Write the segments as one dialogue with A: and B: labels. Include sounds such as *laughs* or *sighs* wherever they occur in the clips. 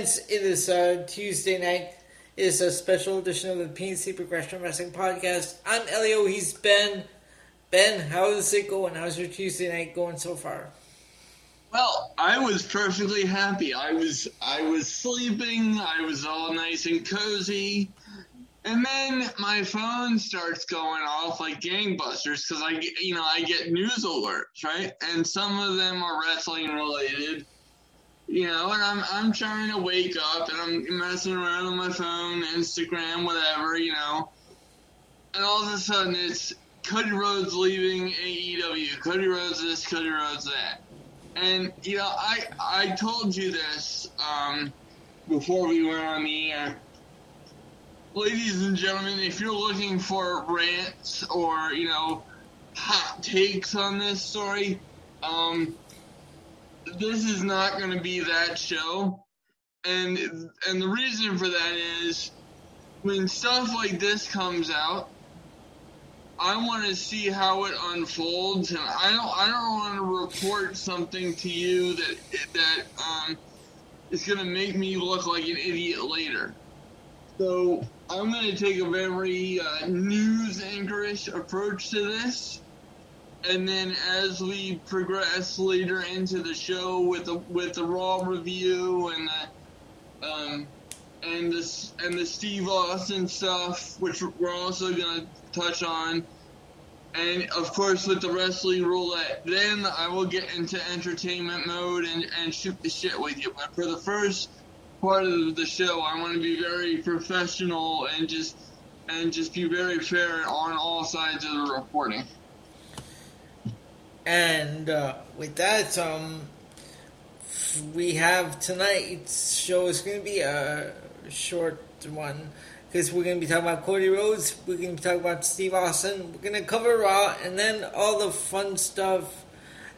A: it is uh, Tuesday night. It is a special edition of the PNC Progression Wrestling Podcast. I'm Elio. He's Ben. Ben, how's it going? How's your Tuesday night going so far?
B: Well, I was perfectly happy. I was I was sleeping. I was all nice and cozy. And then my phone starts going off like gangbusters because I, you know, I get news alerts, right? And some of them are wrestling related, you know. And I'm I'm trying to wake up and I'm messing around on my phone, Instagram, whatever, you know. And all of a sudden, it's Cody Rhodes leaving AEW. Cody Rhodes this, Cody Rhodes that. And you know, I I told you this um, before we went on the air ladies and gentlemen, if you're looking for rants or you know hot takes on this story, um, this is not going to be that show. And and the reason for that is when stuff like this comes out, I want to see how it unfolds, and I don't I don't want to report something to you that that um, is going to make me look like an idiot later. So I'm going to take a very uh, news anchorish approach to this, and then as we progress later into the show with the with the Raw review and the um, and the and the Steve Austin stuff, which we're also going to touch on, and of course with the wrestling roulette, then I will get into entertainment mode and and shoot the shit with you. But for the first part of the show. I want to be very professional and just and just be very fair on all sides of the reporting.
A: And uh, with that, um, we have tonight's show is going to be a short one because we're going to be talking about Cody Rhodes, we're going to be talking about Steve Austin, we're going to cover Raw, and then all the fun stuff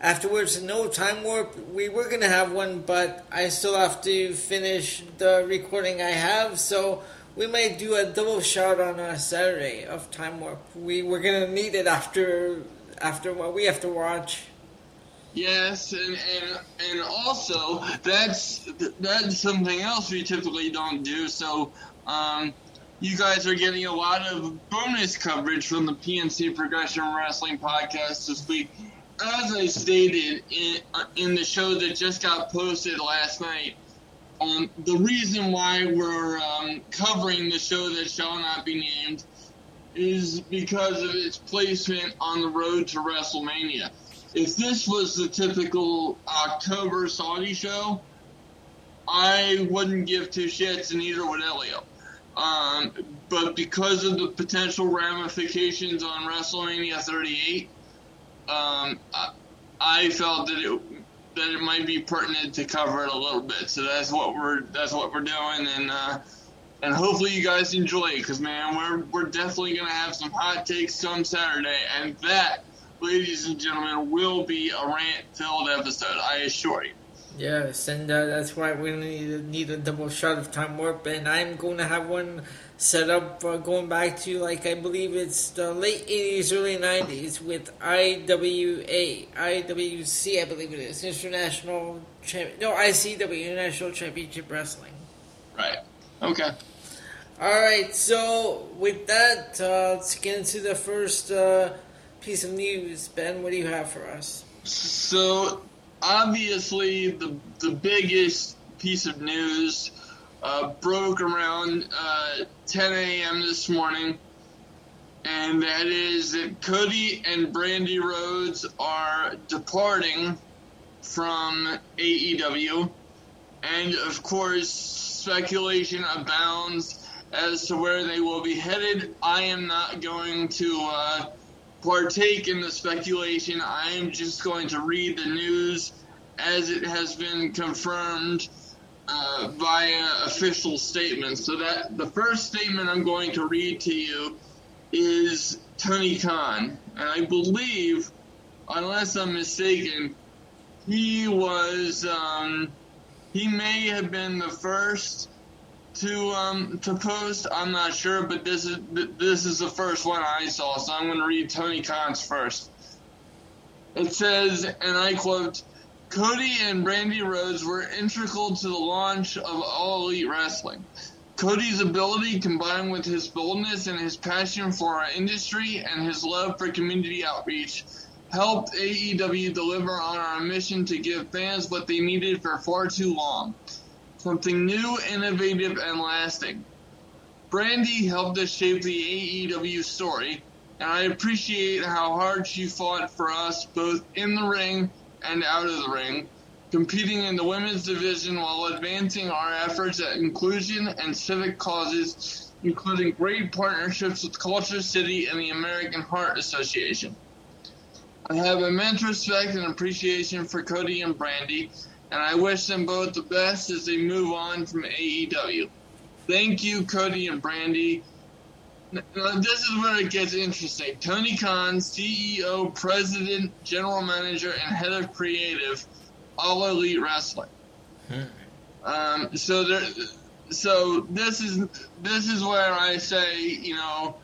A: afterwards. No time warp. We were gonna have one, but I still have to finish the recording I have, so we might do a double shot on a Saturday of time warp. We we're gonna need it after after what we have to watch.
B: Yes, and, and and also that's that's something else we typically don't do. So, um, you guys are getting a lot of bonus coverage from the PNC Progression Wrestling podcast this week as I stated in, in the show that just got posted last night, um, the reason why we're um, covering the show that shall not be named is because of its placement on the road to WrestleMania. If this was the typical October Saudi show, I wouldn't give two shits, and neither would Elio. Um, but because of the potential ramifications on WrestleMania 38, um, I, felt that it that it might be pertinent to cover it a little bit. So that's what we're that's what we're doing, and uh, and hopefully you guys enjoy it because man, we're we're definitely gonna have some hot takes some Saturday, and that, ladies and gentlemen, will be a rant-filled episode. I assure you.
A: Yes, and uh, that's why we need, need a double shot of time warp, and I'm going to have one set up uh, going back to like I believe it's the late 80s, early 90s with IWA, IWC, I believe it is, International Champion, no ICW, International Championship Wrestling.
B: Right. Okay.
A: All right. So with that, uh, let's get into the first uh, piece of news. Ben, what do you have for us?
B: So obviously, the the biggest piece of news uh, broke around uh, 10 a.m. this morning, and that is that Cody and Brandi Rhodes are departing from AEW, and of course, speculation abounds as to where they will be headed. I am not going to uh, partake in the speculation. I am just going to read the news as it has been confirmed uh, via official statements. So that the first statement I'm going to read to you is Tony Khan, and I believe, unless I'm mistaken, he was um, he may have been the first to um, to post. I'm not sure, but this is this is the first one I saw, so I'm going to read Tony Khan's first. It says, and I quote. Cody and Brandi Rhodes were integral to the launch of All Elite Wrestling. Cody's ability combined with his boldness and his passion for our industry and his love for community outreach helped AEW deliver on our mission to give fans what they needed for far too long. Something new, innovative, and lasting. Brandi helped us shape the AEW story, and I appreciate how hard she fought for us both in the ring and out of the ring competing in the women's division while advancing our efforts at inclusion and civic causes, including great partnerships with KultureCity and the American Heart Association. I have immense respect and appreciation for Cody and Brandi, and I wish them both the best as they move on from AEW. Thank you, Cody and Brandi. Now, this is where it gets interesting. Tony Khan, CEO, President, General Manager, and Head of Creative, all elite wrestling. Um, so there, so this is this is where I say, you know,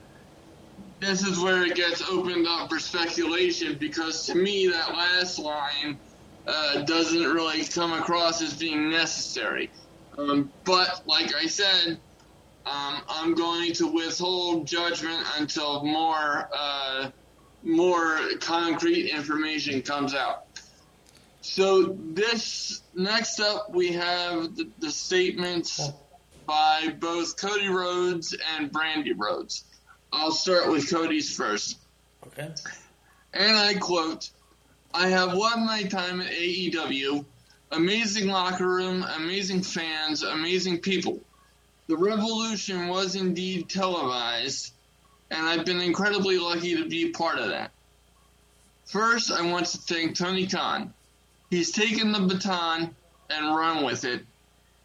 B: this is where it gets opened up for speculation because to me that last line uh, doesn't really come across as being necessary. Um, but like I said, um, I'm going to withhold judgment until more uh, more concrete information comes out. So this next up, we have the, the statements by both Cody Rhodes and Brandi Rhodes. I'll start with Cody's first.
A: Okay.
B: And I quote, I have my time at AEW. Amazing locker room, amazing fans, amazing people. The revolution was indeed televised, and I've been incredibly lucky to be part of that. First, I want to thank Tony Khan. He's taken the baton and run with it,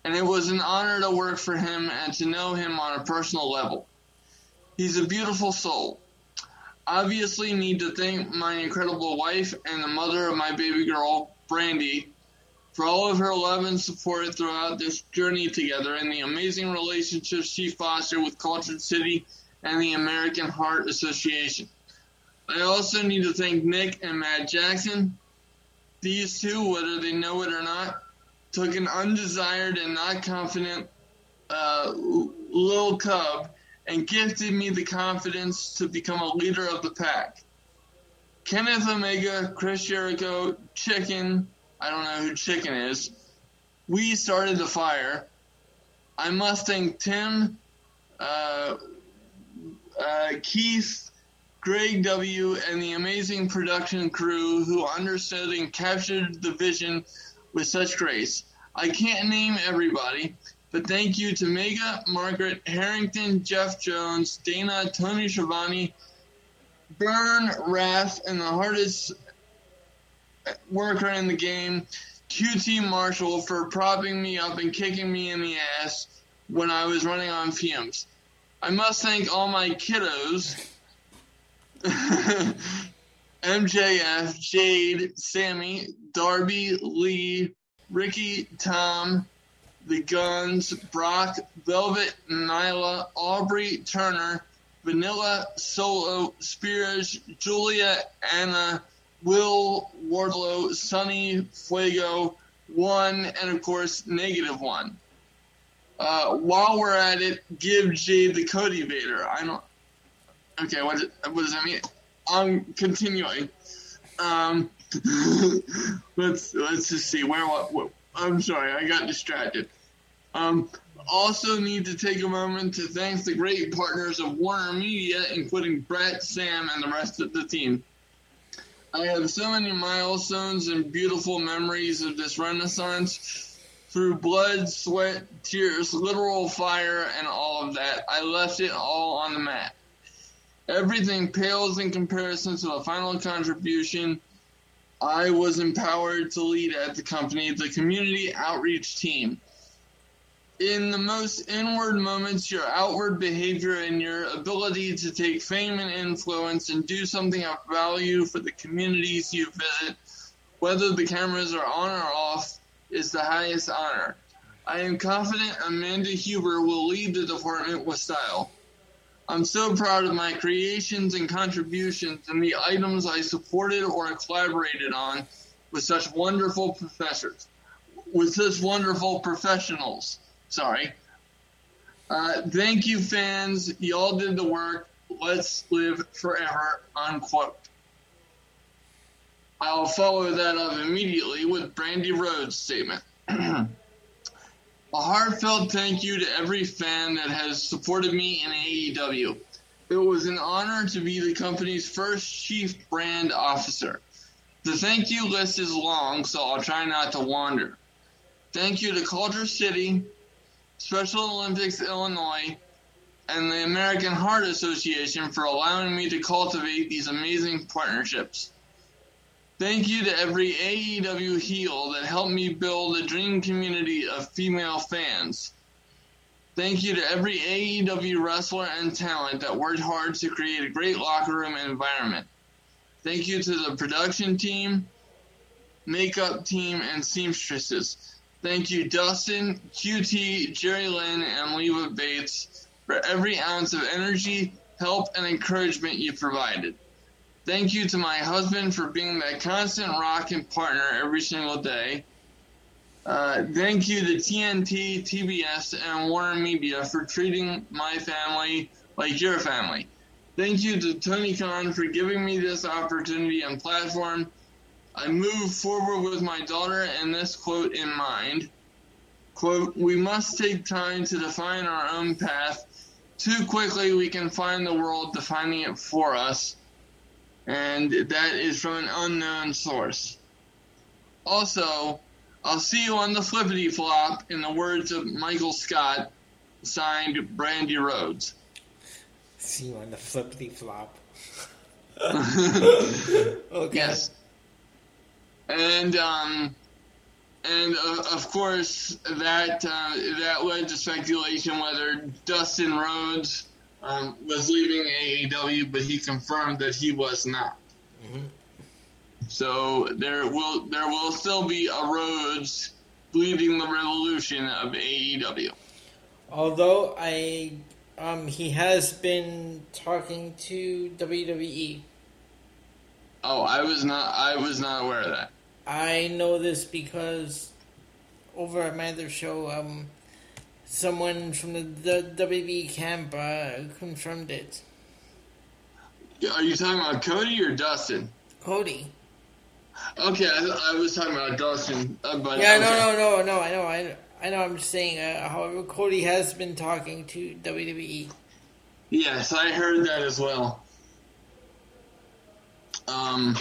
B: and it was an honor to work for him and to know him on a personal level. He's a beautiful soul. Obviously, need to thank my incredible wife and the mother of my baby girl, Brandi, for all of her love and support throughout this journey together and the amazing relationships she fostered with KultureCity and the American Heart Association. I also need to thank Nick and Matt Jackson. These two, whether they know it or not, took an undesired and not confident uh, little cub and gifted me the confidence to become a leader of the pack. Kenneth Omega, Chris Jericho, Chicken, I don't know who Chicken is, we started the fire. I must thank Tim, uh, uh, Keith, Greg W., and the amazing production crew who understood and captured the vision with such grace. I can't name everybody, but thank you to Mega, Margaret, Harrington, Jeff Jones, Dana, Tony Schiavone, Burn, Wrath, and the hardest worker in the game, QT Marshall, for propping me up and kicking me in the ass when I was running on fumes. I must thank all my kiddos. *laughs* MJF, Jade, Sammy, Darby, Lee, Ricky, Tom, The Guns, Brock, Velvet, Nyla, Aubrey, Turner, Vanilla, Solo, Spears, Julia, Anna, Will, Wardlow, Sunny, Fuego, One, and of course, Negative One. Uh, while we're at it, give Jade the Cody Vader. I don't. Okay, what, what does that mean? I'm continuing. Um, *laughs* let's let's just see where what, what. I'm sorry, I got distracted. Um, also need to take a moment to thank the great partners of Warner Media, including Brett, Sam, and the rest of the team. I have so many milestones and beautiful memories of this renaissance through blood, sweat, tears, literal fire, and all of that. I left it all on the mat. Everything pales in comparison to the final contribution I was empowered to lead at the company, the community outreach team. In the most inward moments, your outward behavior and your ability to take fame and influence and do something of value for the communities you visit, whether the cameras are on or off, is the highest honor. I am confident Amanda Huber will lead the department with style. I'm so proud of my creations and contributions and the items I supported or collaborated on, with such wonderful professors, with such wonderful professionals. Sorry. Uh, thank you, fans. Y'all did the work. Let's live forever. Unquote. I'll follow that up immediately with Brandi Rhodes' statement. *clears throat* A heartfelt thank you to every fan that has supported me in AEW. It was an honor to be the company's first chief brand officer. The thank you list is long, so I'll try not to wander. Thank you to KultureCity, Special Olympics Illinois, and the American Heart Association for allowing me to cultivate these amazing partnerships. Thank you to every AEW heel that helped me build a dream community of female fans. Thank you to every AEW wrestler and talent that worked hard to create a great locker room environment. Thank you to the production team, makeup team, and seamstresses. Thank you, Dustin, QT, Jerry Lynn, and Leva Bates, for every ounce of energy, help, and encouragement you provided. Thank you to my husband for being that constant rock and partner every single day. Uh, thank you to TNT, TBS, and Warner Media for treating my family like your family. Thank you to Tony Khan for giving me this opportunity and platform. I move forward with my daughter and this quote in mind. Quote, we must take time to define our own path. Too quickly we can find the world defining it for us and that is from an unknown source. Also, I'll see you on the flippity flop, in the words of Michael Scott, signed Brandi Rhodes.
A: See you on the flippity flop. *laughs*
B: okay. Yes. And um, and uh, of course that uh, that led to speculation whether Dustin Rhodes um, was leaving AEW, but he confirmed that he was not. Mm-hmm. So there will there will still be a Rhodes leading the revolution of AEW.
A: Although I, um, he has been talking to WWE.
B: Oh, I was not. I was not aware of that.
A: I know this because over at my other show, um, someone from the, the WWE camp uh, confirmed it.
B: Are you talking about Cody or Dustin?
A: Cody.
B: Okay, I, I was talking about Dustin, uh, but
A: yeah,
B: okay.
A: no, no, no, no. I know, I, I know. I'm just saying. Uh, however, Cody has been talking to WWE.
B: Yes, I heard that as well. Um,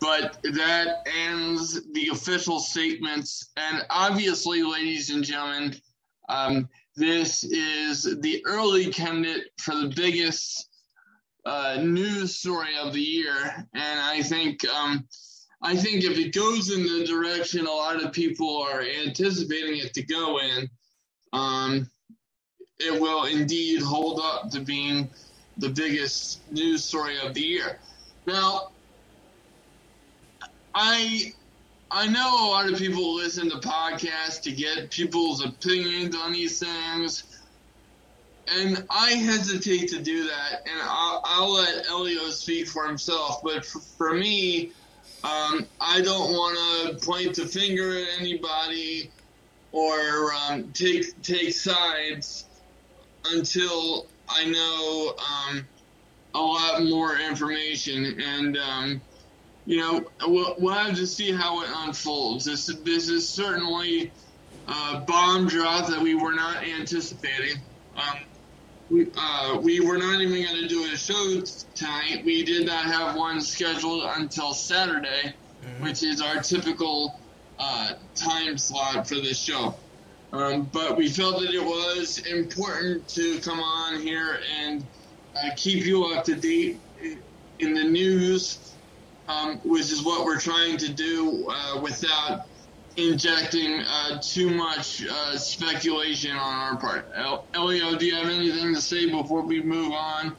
B: but that ends the official statements, and obviously, ladies and gentlemen, um, this is the early candidate for the biggest uh, news story of the year, and I think um, I think if it goes in the direction a lot of people are anticipating it to go in, um, it will indeed hold up to being the biggest news story of the year. Now, I I know a lot of people listen to podcasts to get people's opinions on these things, and I hesitate to do that, and I'll, I'll let Elio speak for himself. But for, for me, um, I don't want to point the finger at anybody or um, take take sides until I know um, a lot more information and um, you know, we'll, we'll have to see how it unfolds. This this is certainly a bomb drop that we were not anticipating. Um, we, uh, we were not even going to do a show tonight. We did not have one scheduled until Saturday, mm-hmm. which is our typical uh, time slot for this show. Um, but we felt that it was important to come on here and uh, keep you up to date in the news um, which is what we're trying to do uh, without injecting uh, too much uh, speculation on our part. El- Elio, do you have anything to say before we move on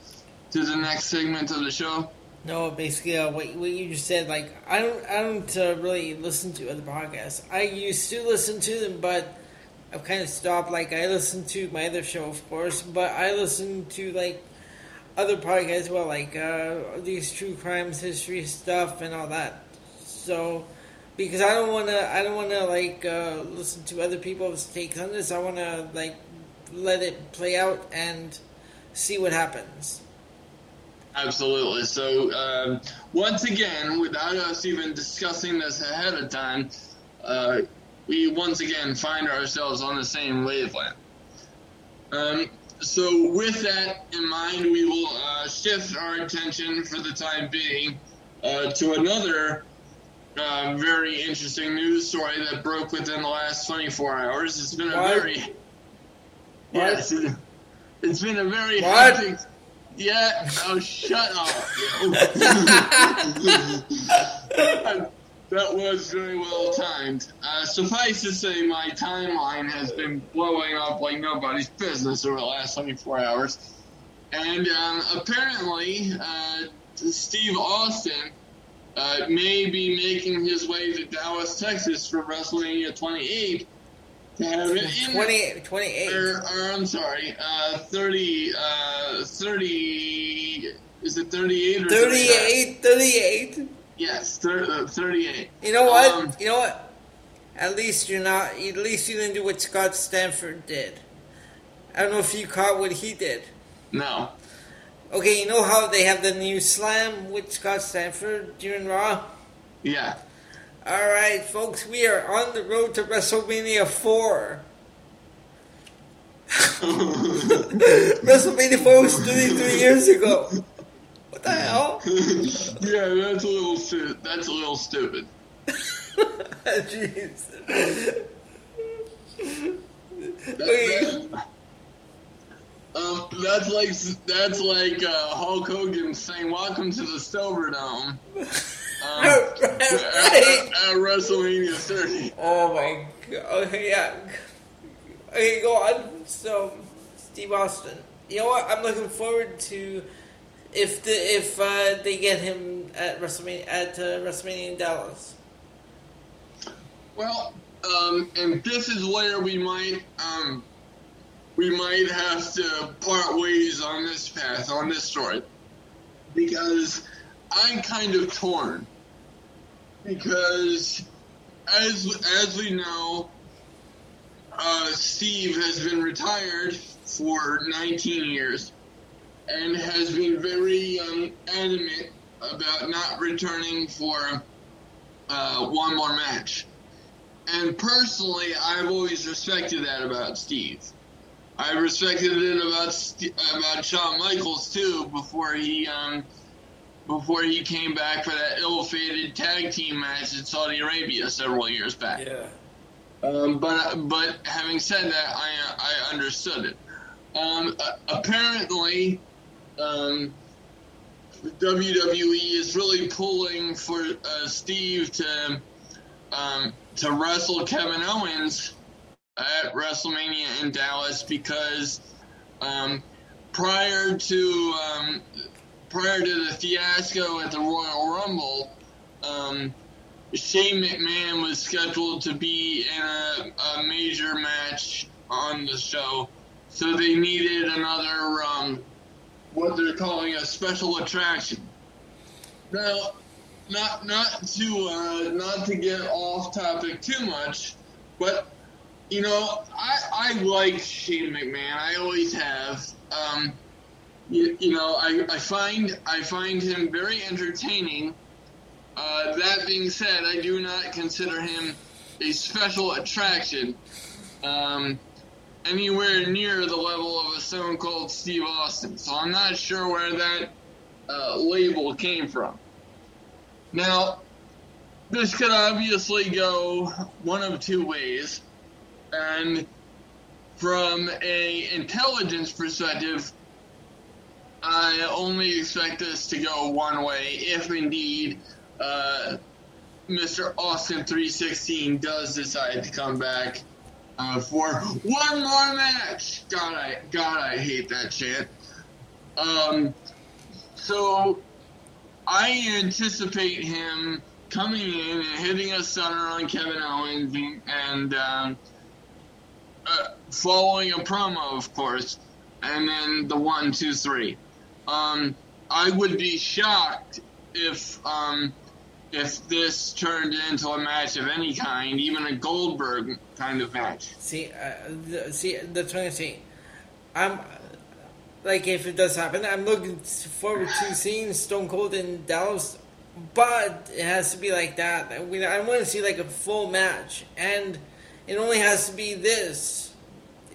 B: to the next segment of the show?
A: No, basically, uh, what, what you just said. Like, I don't, I don't uh, really listen to other podcasts. I used to listen to them, but I've kind of stopped. Like, I listen to my other show, of course, but I listen to like other podcasts as well, like uh, these true crimes history stuff and all that. So because I don't want to. I don't want to like uh, listen to other people's takes on this. I want to like let it play out and see what happens.
B: Absolutely. So um, once again, without us even discussing this ahead of time, uh, we once again find ourselves on the same wavelength. Um, so with that in mind, we will uh, shift our attention for the time being uh, to another uh, very interesting news story that broke within the last 24 hours. It's been a
A: What?
B: very yes, it, has been a very
A: What?
B: hectic. Yeah. Oh, shut up. *laughs* *laughs* that was very well timed. Uh, suffice to say, my timeline has been blowing up like nobody's business over the last 24 hours. And um, apparently, uh, Steve Austin uh, may be making his way to Dallas, Texas for WrestleMania 28 to have it in
A: 20, 28.
B: or, or I'm sorry, uh, 30, uh, 30, is it 38 or
A: 38, 38.
B: Yes, thir- uh, 38.
A: You know what?
B: Um,
A: you know what? At least you're not. At least you didn't do what Scott Stanford did. I don't know if you caught what he did.
B: No.
A: Okay, you know how they have the new slam with Scott Stanford during Raw?
B: Yeah.
A: All right, folks, we are on the road to WrestleMania 4. *laughs* *laughs* WrestleMania 4 was 33 years ago. What the hell? *laughs*
B: yeah, that's a little stu- that's a little stupid. *laughs*
A: Jeez.
B: That- that- um, that's like that's like uh, Hulk Hogan saying "Welcome to the Silverdome." Um, *laughs* at, at WrestleMania 30.
A: Oh my god. Okay, yeah. Okay, go on. So, Steve Austin. You know what? I'm looking forward to if the if uh, they get him at WrestleMania at uh, WrestleMania in Dallas.
B: Well, um, and this is where we might um, we might have to part ways on this path on this story. Because I'm kind of torn. Because as as we know, uh, Steve has been retired for 19 years and has been very um, adamant about not returning for uh, one more match. And personally, I've always respected that about Steve. I respected it about about Shawn Michaels too before he um, before he came back for that ill-fated tag team match in Saudi Arabia several years back.
A: Yeah.
B: Um, but but having said that, I I understood it. Um, apparently, um, WWE is really pulling for uh, Steve to um, to wrestle Kevin Owens at WrestleMania in Dallas because um, prior to um, prior to the fiasco at the Royal Rumble. Um, Shane McMahon was scheduled to be in a, a major match on the show, so they needed another um, what they're calling a special attraction. Now, not not to uh, not to get off topic too much, but you know I I like Shane McMahon. I always have. Um, you, you know I, I find I find him very entertaining. Uh, that being said, I do not consider him a special attraction um, anywhere near the level of a Stone Cold Steve Austin. So I'm not sure where that uh, label came from. Now, this could obviously go one of two ways, and from a intelligence perspective, I only expect this to go one way, if indeed uh, Mr. Austin 316 does decide to come back uh, for one more match. God, I God, I hate that chant. Um, so I anticipate him coming in and hitting a stunner on Kevin Owens and, and um, uh, following a promo, of course, and then the one, two, three. Um, I would be shocked if um, if this turned into a match of any kind, even a Goldberg kind of match.
A: See, uh, the, see, that's what I'm saying. I'm like, if it does happen, I'm looking forward to seeing Stone Cold in Dallas, but it has to be like that. We, I want to see like a full match, and it only has to be this.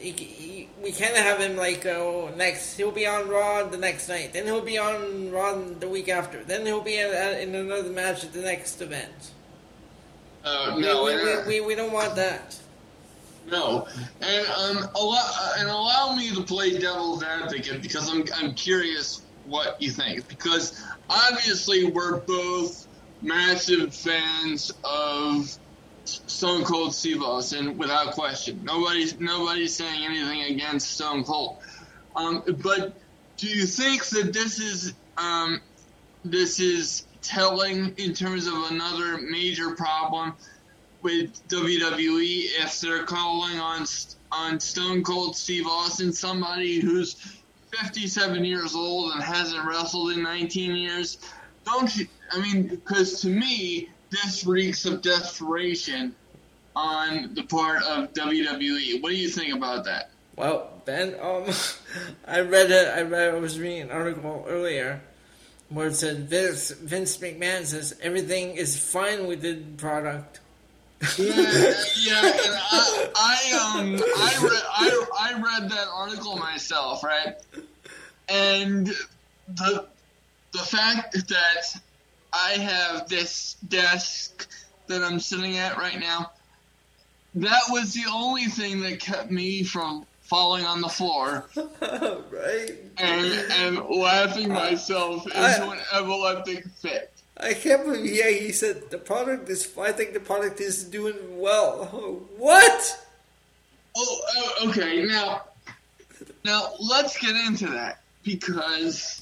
A: He, he, we can't have him like oh next he'll be on Raw the next night, then he'll be on Raw the week after, then he'll be in, in another match at the next event.
B: Uh, no,
A: we,
B: and,
A: we,
B: uh,
A: we, we don't want that.
B: no, and um, allow, and allow me to play devil's advocate because I'm I'm curious what you think because obviously we're both massive fans of Stone Cold Steve Austin without question. Nobody's nobody's saying anything against Stone Cold. Um, but do you think that this is um, this is telling in terms of another major problem with WWE if they're calling on on Stone Cold Steve Austin somebody who's 57 years old and hasn't wrestled in 19 years? Don't you? I mean, because to me, this reeks of desperation on the part of WWE. What do you think about that?
A: Well, Ben, um, *laughs* I read it. I read. I was reading an article earlier where it said Vince, Vince McMahon says everything is fine with the product.
B: yeah, yeah, and I, I um, I read, I, I read that article myself, right? And the the fact that I have this desk that I'm sitting at right now, that was the only thing that kept me from falling on the floor *laughs*
A: right?
B: and and laughing myself into an epileptic fit.
A: I can't believe. Yeah, he said the product is. I think the product is doing well. What?
B: Oh, oh, okay. Now, now let's get into that because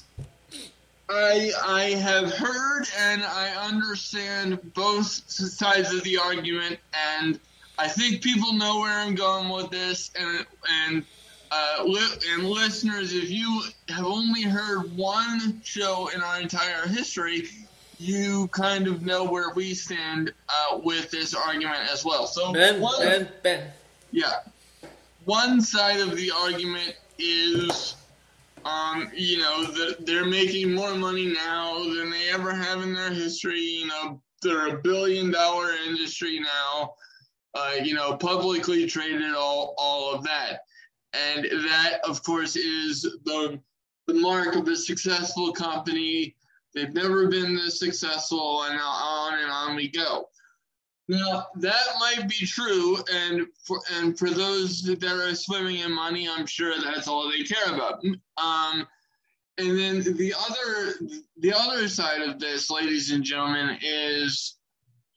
B: I I have heard and I understand both sides of the argument, and I think people know where I'm going with this. And and uh, li- and listeners, if you have only heard one show in our entire history, you kind of know where we stand uh, with this argument as well. So
A: Ben,
B: one-
A: Ben, Ben.
B: yeah. One side of the argument is, um, you know, that they're making more money now than they ever have in their history. You know, they're a billion dollar industry now. Uh, you know, publicly traded, all all of that, and that, of course, is the the mark of a successful company. They've never been this successful, and on and on we go. Now that might be true, and for and for those that are swimming in money, I'm sure that's all they care about. Um, and then the other the other side of this, ladies and gentlemen, is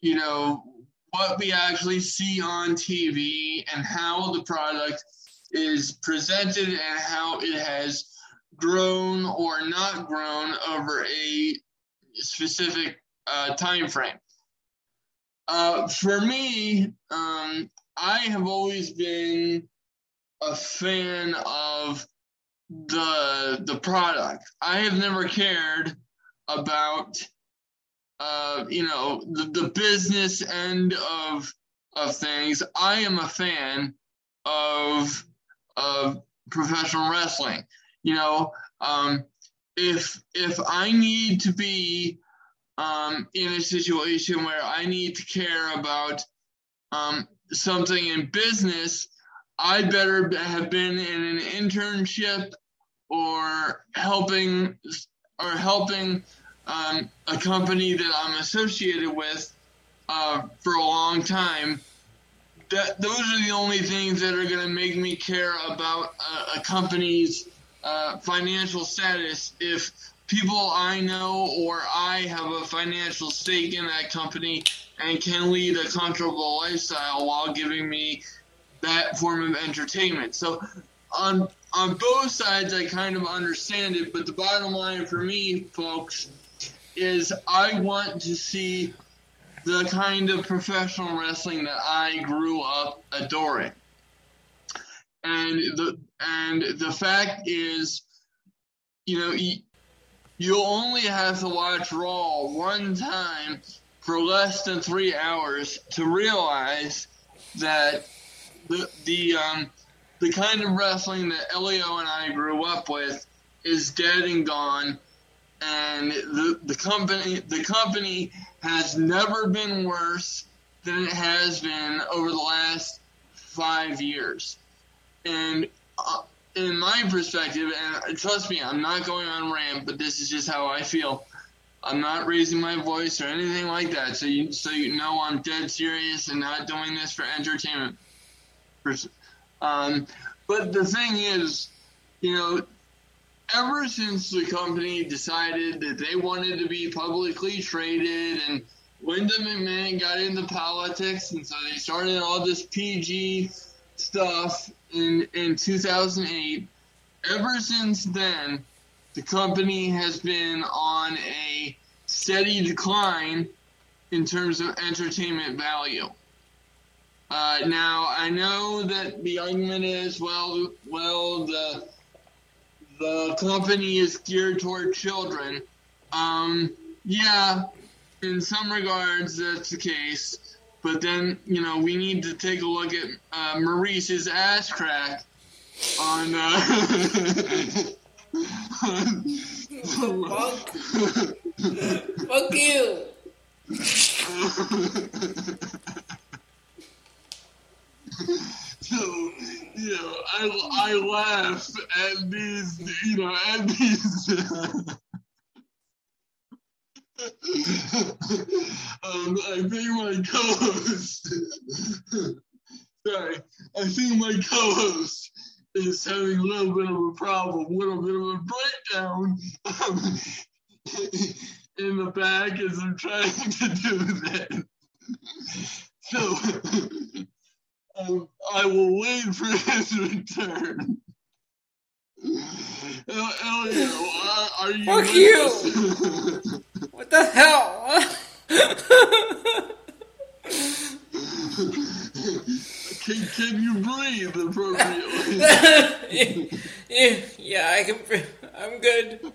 B: you know what we actually see on TV and how the product is presented and how it has grown or not grown over a specific uh, time frame. Uh, for me, um, I have always been a fan of the the product. I have never cared about uh, you know the, the business end of of things. I am a fan of of professional wrestling. You know, um, if if I need to be um, in a situation where I need to care about um, something in business, I better have been in an internship or helping or helping um, a company that I'm associated with uh, for a long time. That those are the only things that are going to make me care about a, a company's uh, financial status. If people I know or I have a financial stake in that company and can lead a comfortable lifestyle while giving me that form of entertainment. So on on both sides I kind of understand it, but the bottom line for me, folks, is I want to see the kind of professional wrestling that I grew up adoring. And the and the fact is, you know, you, only have to watch Raw one time for less than three hours to realize that the the um, the kind of wrestling that Elio and I grew up with is dead and gone, and the the company the company has never been worse than it has been over the last five years, and. Uh, in my perspective, and trust me, I'm not going on rant, but this is just how I feel. I'm not raising my voice or anything like that. So you so you know I'm dead serious and not doing this for entertainment. Um, but the thing is, you know, ever since the company decided that they wanted to be publicly traded and Linda McMahon got into politics and so they started all this PG stuff in in 2008. Ever since then, the company has been on a steady decline in terms of entertainment value. Uh, now I know that the argument is well, well the the company is geared toward children. Um, yeah, in some regards that's the case, but then you know we need to take a look at uh, Maurice's ass crack on. Uh,
A: Fuck. *laughs* Fuck you.
B: so you know, I I laugh at these you know at these. *laughs* *laughs* um, I think my co-host. *laughs* sorry, I think my co-host is having a little bit of a problem, a little bit of a breakdown um, *laughs* in the back as I'm trying to do that. So um, I will wait for his return. Elio, are, are you?
A: Fuck you! The hell?
B: can, can you breathe appropriately?
A: yeah, *laughs* yeah, I can. I'm good.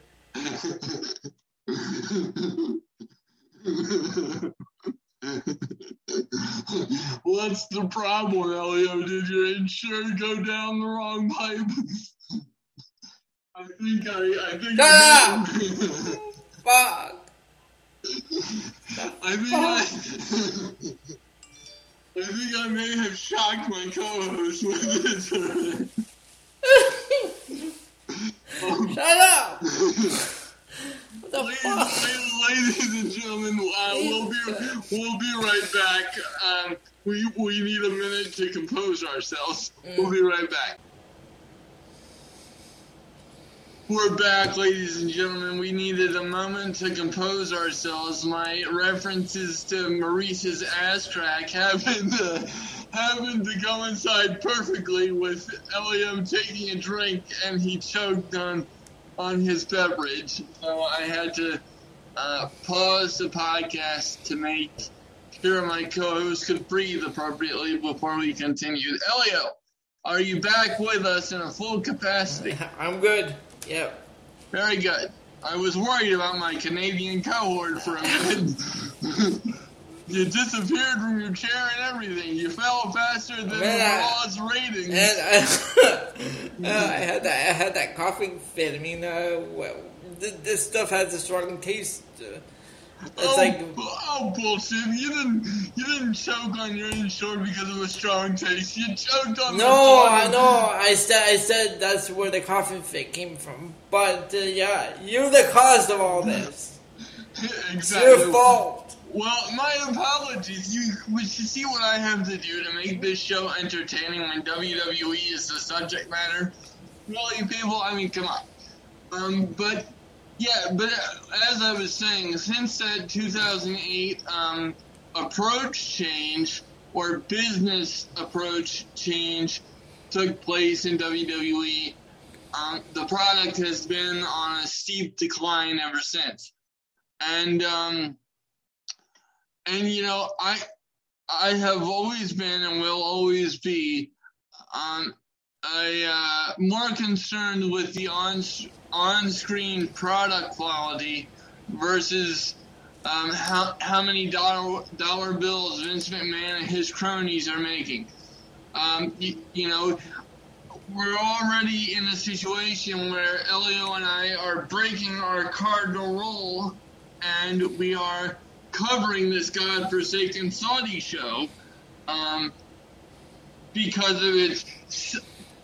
B: What's the problem, Elio? Did your insurer go down the wrong pipe? I think I, I think
A: Ah!
B: I, *laughs*
A: Fuck.
B: I think I, *laughs* I think I may have shocked my co-host with this. um, *laughs*
A: Shut up. *laughs* What the
B: Ladies,
A: fuck?
B: ladies and gentlemen, uh, we'll be we'll be right back. Um, we we need a minute to compose ourselves. We'll be right back. We're back, ladies and gentlemen. We needed a moment to compose ourselves. My references to Maurice's ass crack happened to, happened to coincide perfectly with Elio taking a drink and he choked on on his beverage. So I had to uh, pause the podcast to make sure my co-host could breathe appropriately before we continued. Elio, are you back with us in a full capacity? *laughs*
A: I'm good. Yep.
B: Very good. I was worried about my Canadian cohort for a minute. *laughs* you disappeared from your chair and everything. You fell faster than
A: Man, I-
B: Raw's ratings.
A: And I, *laughs* I had that. I had that coughing fit. I mean, uh, well, th- this stuff has a strong taste. Uh, it's
B: oh,
A: like
B: oh bullshit! You didn't you didn't choke on your own inshore because of a strong taste. You choked on the
A: no. I know. I said I said that's where the coughing fit came from. But uh, yeah, you're the cause of all this. *laughs* It's
B: exactly.
A: your fault.
B: Well, my apologies. You, should see what I have to do to make this show entertaining when WWE is the subject matter. Really, people, I mean, come on. Um, but yeah, but uh, as I was saying, since that 2008 um, approach change or business approach change took place in WWE, um, the product has been on a steep decline ever since. And um, and you know, I I have always been and will always be um, a uh, more concerned with the on on screen product quality versus um, how how many dollar dollar bills Vince McMahon and his cronies are making. Um, you, you know, we're already in a situation where Elio and I are breaking our cardinal rule, and we are covering this godforsaken Saudi show um, because of its.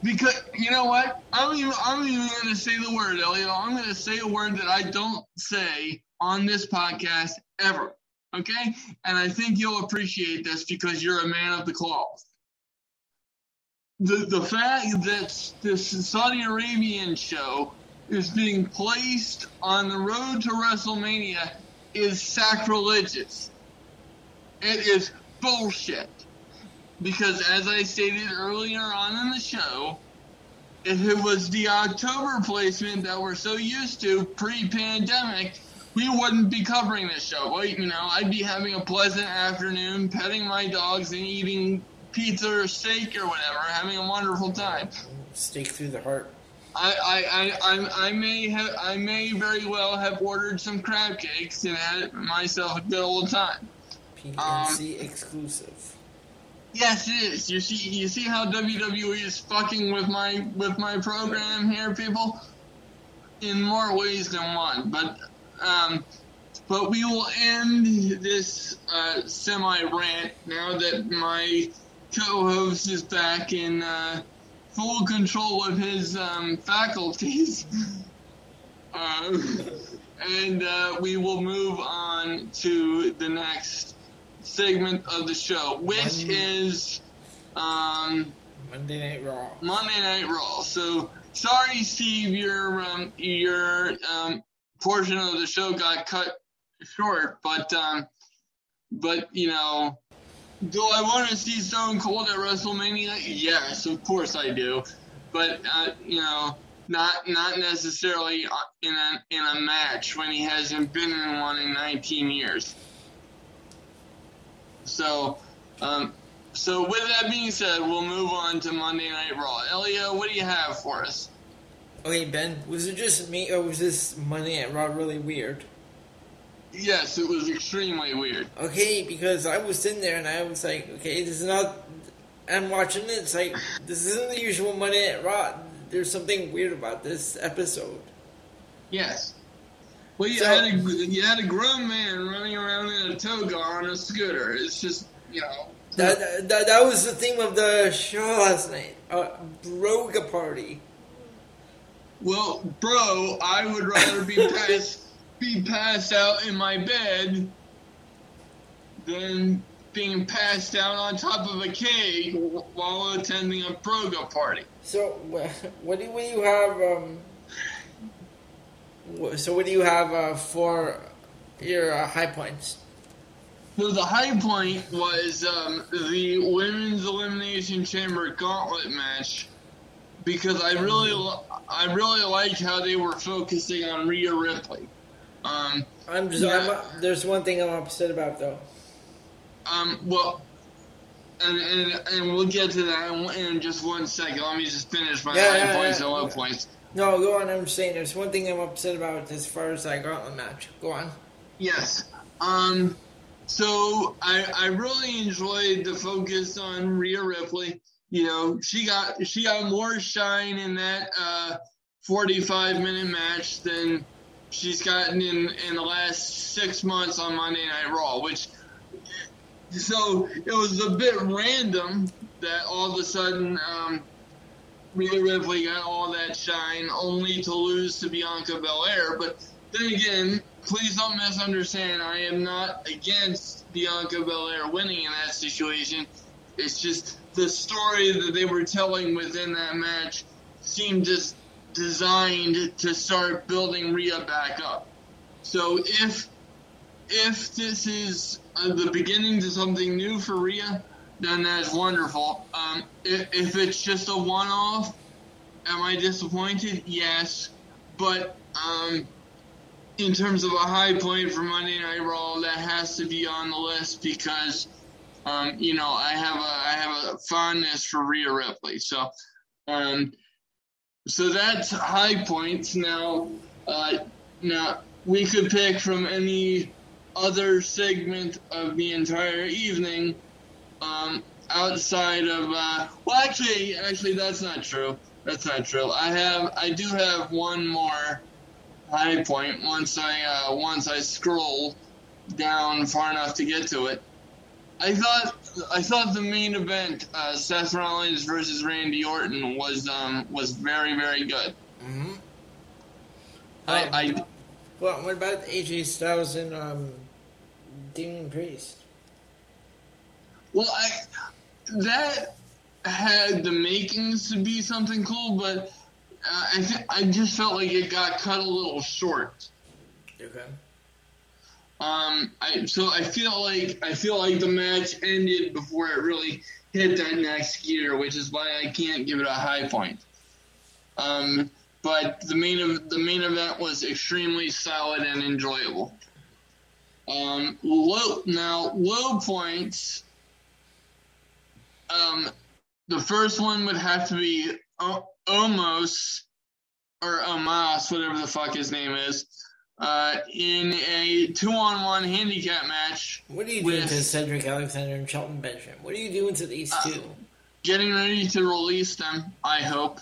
B: Because you know what, I'm even I'm even going to say the word, Elio. I'm going to say a word that I don't say on this podcast ever. Okay, and I think you'll appreciate this because you're a man of the cloth the the fact that this Saudi Arabian show is being placed on the road to WrestleMania is sacrilegious. It is bullshit. Because as I stated earlier on in the show, if it was the October placement that we're so used to pre-pandemic, we wouldn't be covering this show. Well, you know, I'd be having a pleasant afternoon, petting my dogs and eating pizza or steak or whatever, having a wonderful time.
A: Steak through the heart.
B: I, I, I, I, may have I may very well have ordered some crab cakes and had myself a good old time.
A: PNC um, exclusive.
B: Yes, it is. You see, you see how WWE is fucking with my with my program here, people. In more ways than one, but um, but we will end this uh, semi rant now that my co-host is back in uh, full control of his um, faculties. *laughs* uh, and uh, we will move on to the next segment of the show, which Monday. is um,
A: Monday Night Raw.
B: Monday Night Raw. So sorry, Steve, your um, your um, portion of the show got cut short, but um, but you know do I want to see Stone Cold at WrestleMania? Yes, of course I do. But uh, you know, not not necessarily uh, in a in a match when he hasn't been in one in 19 years. So, um, so with that being said, we'll move on to Monday Night Raw. Elio, what do you have for us?
A: Okay, Ben, was it just me or was this Monday Night Raw really weird?
B: Yes, it was extremely weird.
A: Okay, because I was sitting there and I was like, okay, this is not. I'm watching it. It's like this isn't the usual Monday at Raw. There's something weird about this episode.
B: Yes. Well, you so, had a you had a grown man running around in a toga on a scooter. It's just you know.
A: That, that, that was the theme of the show last night. A broga party.
B: Well, bro, I would rather be *laughs* passed be passed out in my bed than being passed out on top of a cake while attending a broga party.
A: So, what do, what do you have? Um, so, what do you have uh, for your uh, high points?
B: So the high point was um, the women's elimination chamber gauntlet match because I really, I really liked how they were focusing on Rhea Ripley. Um,
A: I'm just. Yeah. I'm, there's one thing I'm upset about though.
B: Um. Well. And, and, and we'll get to that in just one second. Let me just finish my yeah, high yeah, points and low points.
A: No, go on. I'm saying there's one thing I'm upset about as far as that gauntlet match. Go on.
B: Yes. Um. So I I really enjoyed the focus on Rhea Ripley. You know, she got she got more shine in that uh, 45 minute match than she's gotten in in the last six months on Monday Night Raw, which so it was a bit random that all of a sudden um, Rhea Ripley got all that shine, only to lose to Bianca Belair. But then again, please don't misunderstand. I am not against Bianca Belair winning in that situation. It's just the story that they were telling within that match seemed just designed to start building Rhea back up. So if if this is uh, the beginning to something new for Rhea, then that's wonderful. Um, if, if it's just a one-off, am I disappointed? Yes, but um, in terms of a high point for Monday Night Raw, that has to be on the list because um, you know I have a I have a fondness for Rhea Ripley. So um, so that's high points. Now, uh, now we could pick from any other segment of the entire evening, um, outside of uh, well, actually, actually, that's not true. That's not true. I have, I do have one more high point once I uh, once I scroll down far enough to get to it. I thought I thought the main event, uh, Seth Rollins versus Randy Orton, was um, was very very good.
A: Mm-hmm.
B: I, I
A: Well, what about AJ Styles and um, Damian Priest?
B: Well I that had the makings to be something cool, but uh, I th- I just felt like it got cut a little short.
A: Okay.
B: Um, I so I feel like I feel like the match ended before it really hit that next gear, which is why I can't give it a high point. Um, but the main ev- the main event was extremely solid and enjoyable. Um, low now low points. Um, the first one would have to be o- Omos or Omos, whatever the fuck his name is uh, in a two-on-one handicap match,
A: What are you doing
B: With-
A: to Cedric Alexander and Shelton Benjamin? What are you doing to these two?
B: getting ready to release them. I hope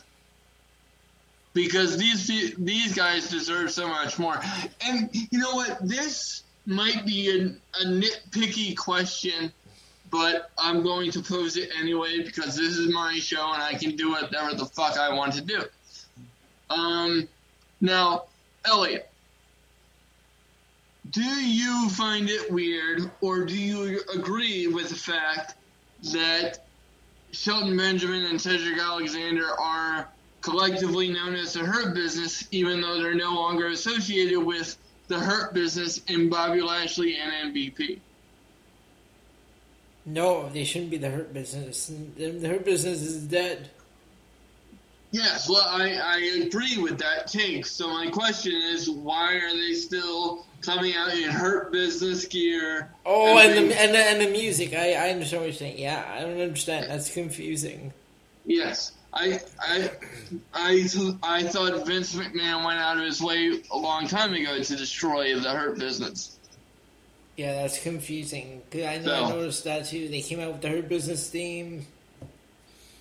B: because these these guys deserve so much more. And you know what? This might be a, a nitpicky question, but I'm going to pose it anyway because this is my show and I can do whatever the fuck I want to do. Um, now, Elio. Do you find it weird, or do you agree with the fact that Shelton Benjamin and Cedric Alexander are collectively known as the Hurt Business, even though they're no longer associated with the Hurt Business in Bobby Lashley and MVP?
A: No, they shouldn't be the Hurt Business. The Hurt Business is dead.
B: Yes, well, I, I agree with that take. So my question is, why are they still coming out in Hurt Business gear?
A: Oh, and
B: they-
A: the and the, and the music. I, I understand what you're saying. Yeah, I don't understand. That's confusing.
B: Yes, I I I I thought Vince McMahon went out of his way a long time ago to destroy the Hurt Business.
A: Yeah, that's confusing. I know
B: No.
A: I noticed that too. They came out with the Hurt Business theme.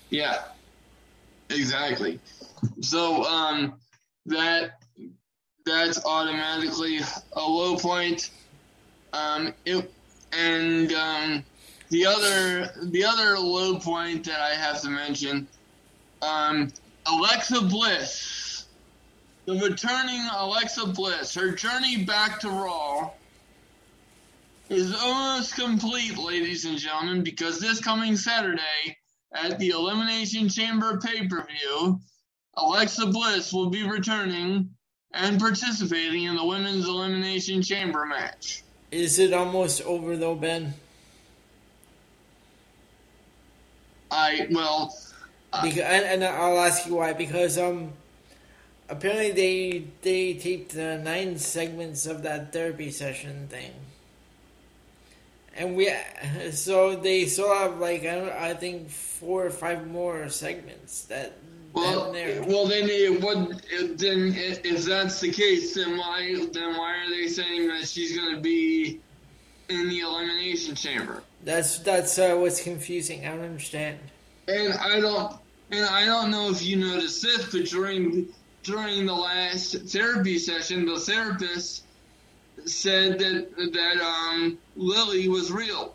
B: Yeah, exactly. So um, that that's automatically a low point. Um, it, and um, the other the other low point that I have to mention, um, Alexa Bliss, the returning Alexa Bliss, her journey back to Raw is almost complete, ladies and gentlemen, because this coming Saturday at the Elimination Chamber pay per view, Alexa Bliss will be returning and participating in the Women's Elimination Chamber match.
A: Is it almost over though, Ben?
B: I, well,
A: Because and, and I'll ask you why. Because um, apparently they they taped uh, nine segments of that therapy session thing, and we so they still have like I, don't, I think four or five more segments that.
B: well,
A: that
B: well, then it would. It, then, if that's the case, then why? Then why are they saying that she's going to be in the Elimination Chamber?
A: That's that's uh, what's confusing. I don't understand.
B: And I don't, and I don't know if you noticed this, but during during the last therapy session, the therapist said that that um, Lily was real.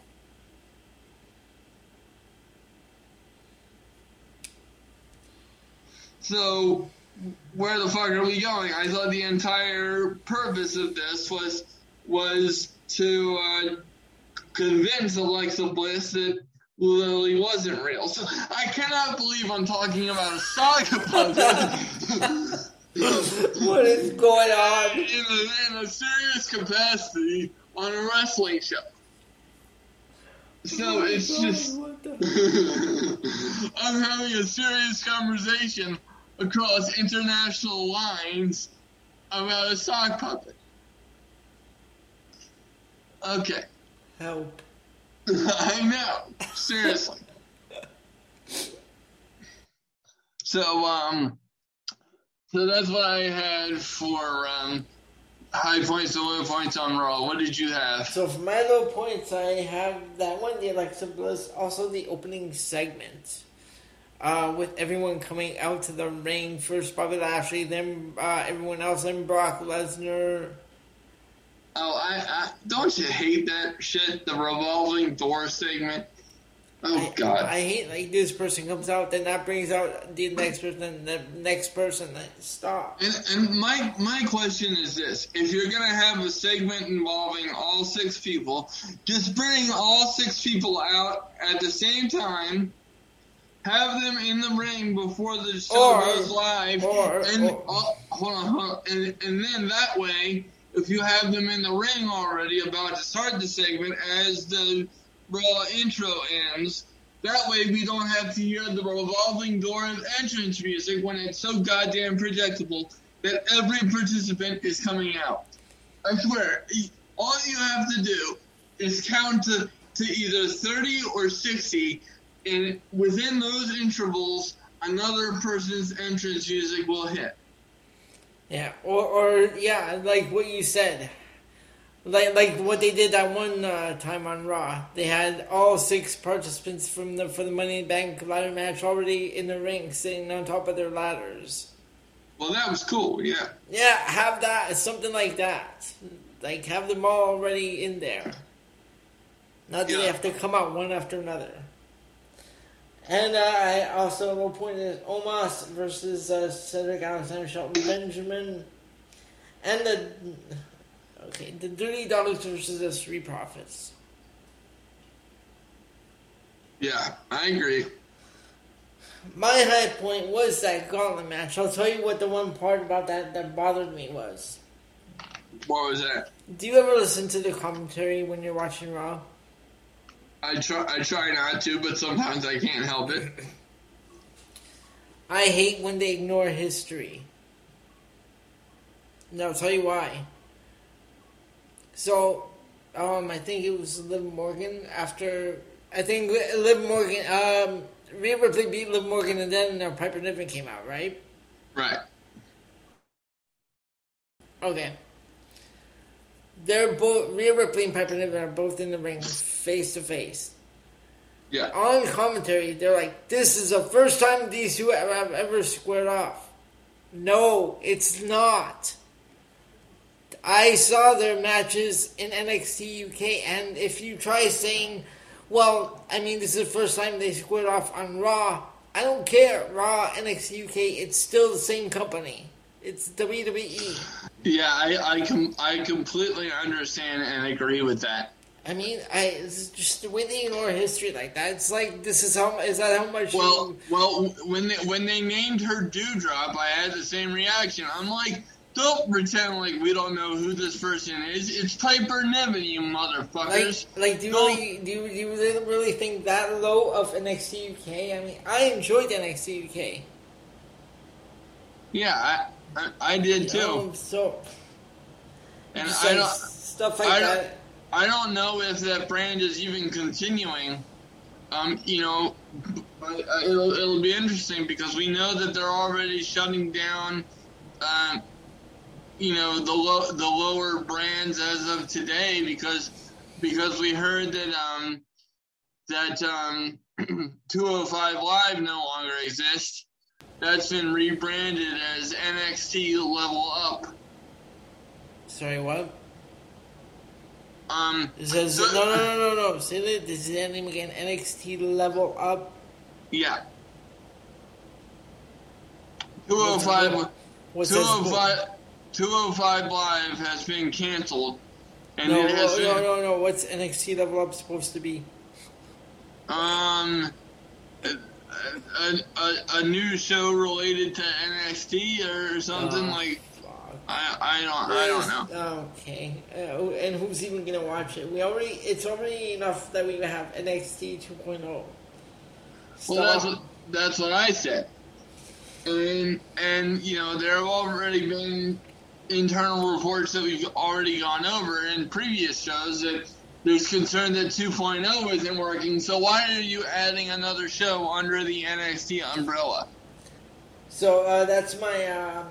B: So, where the fuck are we going? I thought the entire purpose of this was was to uh, convince Alexa Bliss that Lily wasn't real. So I cannot believe I'm talking about a saga puppet *laughs*
A: what is going on?
B: in a, in a serious capacity on a wrestling show. So it's just
A: What the- *laughs*
B: I'm having a serious conversation across international lines about a sock puppet. Okay.
A: help. *laughs*
B: I know. Seriously. *laughs* So, um, so that's what I had for, um, high points and low points on Raw. What did you have?
A: So for my low points, I have that one, the Alexa Bliss, also the opening segment. Uh, with everyone coming out to the ring, first Bobby Lashley, then uh, everyone else, then Brock Lesnar.
B: Oh, I, I don't you hate that shit? The revolving door segment. Oh
A: I,
B: God!
A: I hate like this person comes out, then that brings out the next person, then the next person. Then stop.
B: And, and my my question is this: If you're gonna have a segment involving all six people, just bring all six people out at the same time. Have them in the ring before the show
A: Or-
B: goes live,
A: or-
B: and
A: or-
B: oh, hold on, hold on, and, and then that way, if you have them in the ring already, about to start the segment as the Raw intro ends, that way we don't have to hear the revolving door of entrance music when it's so goddamn predictable that every participant is coming out. I swear, all you have to do is count to, to either 30 or 60, and within those intervals, another person's entrance music will hit.
A: Yeah, or or yeah, like what you said, like like what they did that one uh, time on Raw. They had all six participants from the for the Money in Bank ladder match already in the ring, sitting on top of their ladders.
B: Well, that was cool, yeah.
A: Yeah, have that something like that. Like have them all already in there. Not that they have to come out one after another. And uh, I also low point is Omos versus uh, Cedric Alexander Shelton Benjamin, and the okay the Dirty Dogs versus the Street Profits.
B: Yeah, I agree.
A: My high point was that gauntlet match. I'll tell you what the one part about that that bothered me was.
B: What was that?
A: Do you ever listen to the commentary when you're watching Raw?
B: I try, I try not to, but sometimes I can't help it.
A: I hate when they ignore history. Now I'll tell you why. So, um, I think it was Liv Morgan after. I think Li- Liv Morgan. Um, Rhea Ripley beat Liv Morgan, and then uh, Piper Niven came out, right?
B: Right.
A: Okay. They're both Rhea Ripley and Piper Niven are both in the ring face to face.
B: Yeah.
A: On commentary, they're like, "This is the first time these two have ever squared off." No, it's not. I saw their matches in NXT UK, and if you try saying, "Well, I mean, this is the first time they squared off on Raw," I don't care. Raw, NXT UK, it's still the same company. It's. WWE.
B: Yeah, I I, com- I completely understand and agree with that.
A: I mean, I it's just way they ignore history like that. It's like this is how is that how much
B: Well,
A: you,
B: well, when they when they named her Doudrop, I had the same reaction. I'm like, don't pretend like we don't know who this person is. It's Piper Niven, you
A: like
B: motherfuckers.
A: like do you
B: Don't-
A: really do you, do you really, think that low of NXT UK? I mean, I enjoyed NXT UK.
B: Yeah, I I, I did too.
A: Um, so
B: And I don't
A: stuff like
B: I don't-
A: that.
B: I don't know if that brand is even continuing. Um, you know, but, uh, it'll it'll be interesting because we know that they're already shutting down. Um, you know the low, the lower brands as of today because because we heard that um that um *clears throat* 205 Live no longer exists. That's been rebranded as NXT Level Up.
A: Sorry, what?
B: Um,
A: It says no, no, no, no, no. Say that this is the name again. NXT level up.
B: yeah. 205
A: What's that?
B: 205 205 Live has been canceled. And
A: No,
B: it has
A: no, no,
B: been,
A: no, no. What's NXT level up supposed to be?
B: um a, a, a, new show related to NXT or something
A: Oh,
B: like
A: fuck.
B: I I don't I don't know.
A: Okay, uh, and who's even gonna watch it? We already, it's already enough that we have NXT 2.0.
B: Well, that's what that's what I said. And and you know there have already been internal reports that we've already gone over in previous shows that there's concern that 2.0 isn't working. So why are you adding another show under the NXT umbrella?
A: So uh, that's my um,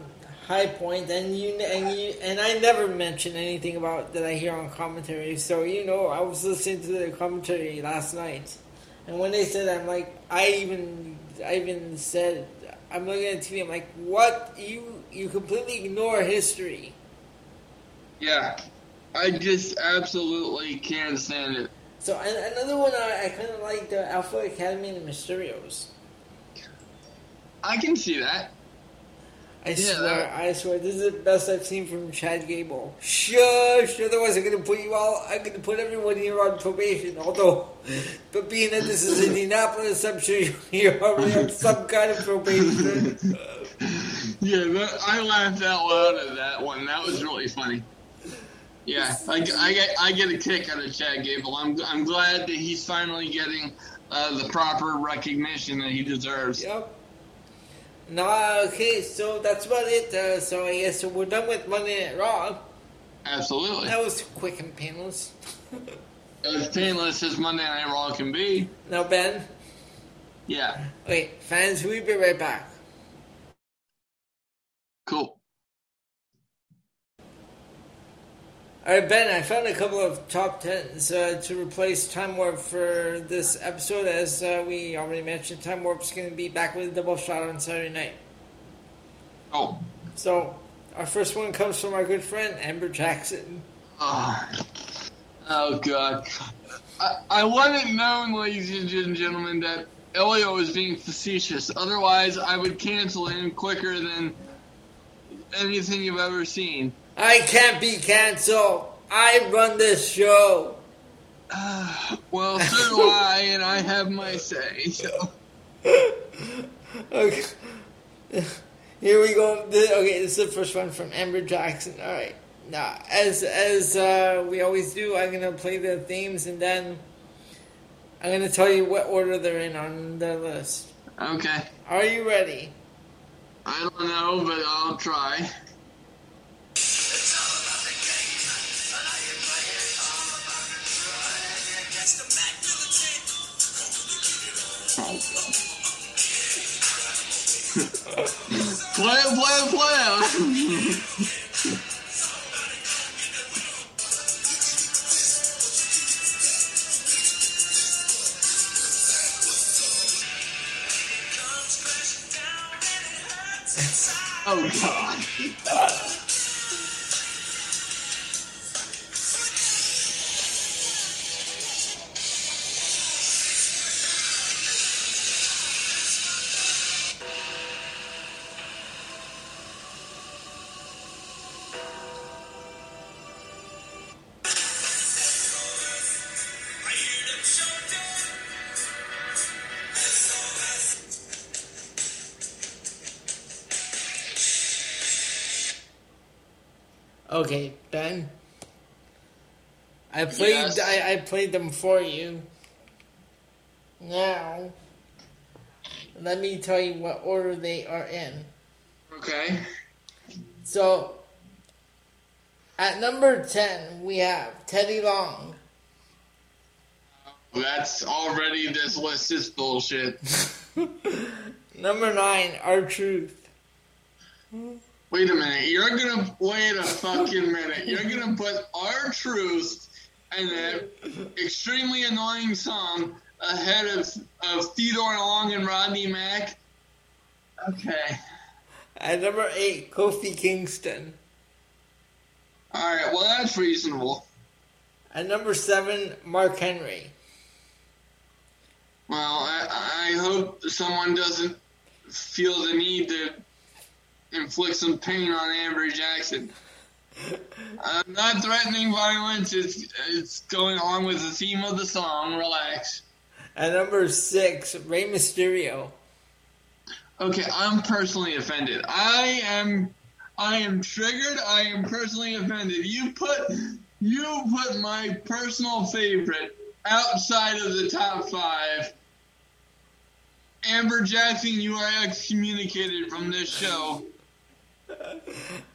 A: high point, and you and you and I never mention anything about that I hear on commentary. So you know, I was listening to the commentary last night, and when they said, I'm like, I even I even said, I'm looking at TV, I'm like, what you you completely ignore history.
B: Yeah, I just absolutely can't stand it.
A: So another one I, I kind of like the Alpha Academy and the Mysterios.
B: I can see that.
A: I
B: Yeah,
A: swear,
B: that-
A: I swear, this is the best I've seen from Chad Gable. Shush! Otherwise, I'm gonna put you all. I'm gonna put everyone here on probation. Although, but being that this is *laughs* Indianapolis, I'm sure you're already on some kind of probation. *laughs*
B: Yeah, that, I laughed out loud at that one. That was really funny. Yeah, I, I get I get a kick out of Chad Gable. I'm I'm glad that he's finally getting uh, the proper recognition that he deserves.
A: Yep. No, okay, so that's about it. Uh, so I guess we're done with Monday Night Raw.
B: Absolutely,
A: That was quick and painless. *laughs*
B: as painless as Monday Night Raw can be.
A: Now, Ben.
B: Yeah,
A: Okay, fans, we'll be right back.
B: Cool.
A: All right, Ben, I found a couple of top tens uh, to replace Time Warp for this episode. As uh, we already mentioned, Time Warp's going to be back with a double shot on Saturday night.
B: Oh,
A: So, our first one comes from our good friend Amber Jackson.
B: oh, oh God. I, I want it known, ladies and gentlemen, that Elio is being facetious. Otherwise, I would cancel him quicker than anything you've ever seen.
A: I can't be canceled. I run this show.
B: Uh, *sighs* well, so do I, and I have my say. So. *laughs*
A: Okay. *sighs* Here we go. Okay, this is the first one from Amber Jackson. All right. Now, as as uh, we always do, I'm gonna play the themes and then I'm gonna tell you what order they're in on the list.
B: Okay.
A: Are you ready?
B: I don't know, but I'll try. Play play play. *laughs* Oh, God. *laughs*
A: Okay, Ben. I played.
B: Yes.
A: I, I played them for you. Now, let me tell you what order they are in.
B: Okay.
A: So, at number 10, we have Teddy Long.
B: Oh, that's already, this list is bullshit. *laughs*
A: Number 9, R-Truth. Hmm?
B: Wait a minute. You're gonna wait a fucking minute. You're gonna put R-Truth and that extremely annoying song ahead of of Theodore Long and Rodney Mack. Okay.
A: At number 8, Kofi Kingston.
B: All right. Well, that's reasonable.
A: At number 7, Mark Henry.
B: Well, I, I hope someone doesn't feel the need to inflict some pain on Amber Jackson. I'm not threatening violence. It's it's going along with the theme of the song. Relax.
A: At number 6, Rey Mysterio.
B: Okay, I'm personally offended. I am I am triggered. I am personally offended. You put you put my personal favorite outside of the top five. Amber Jackson, you are excommunicated from this show.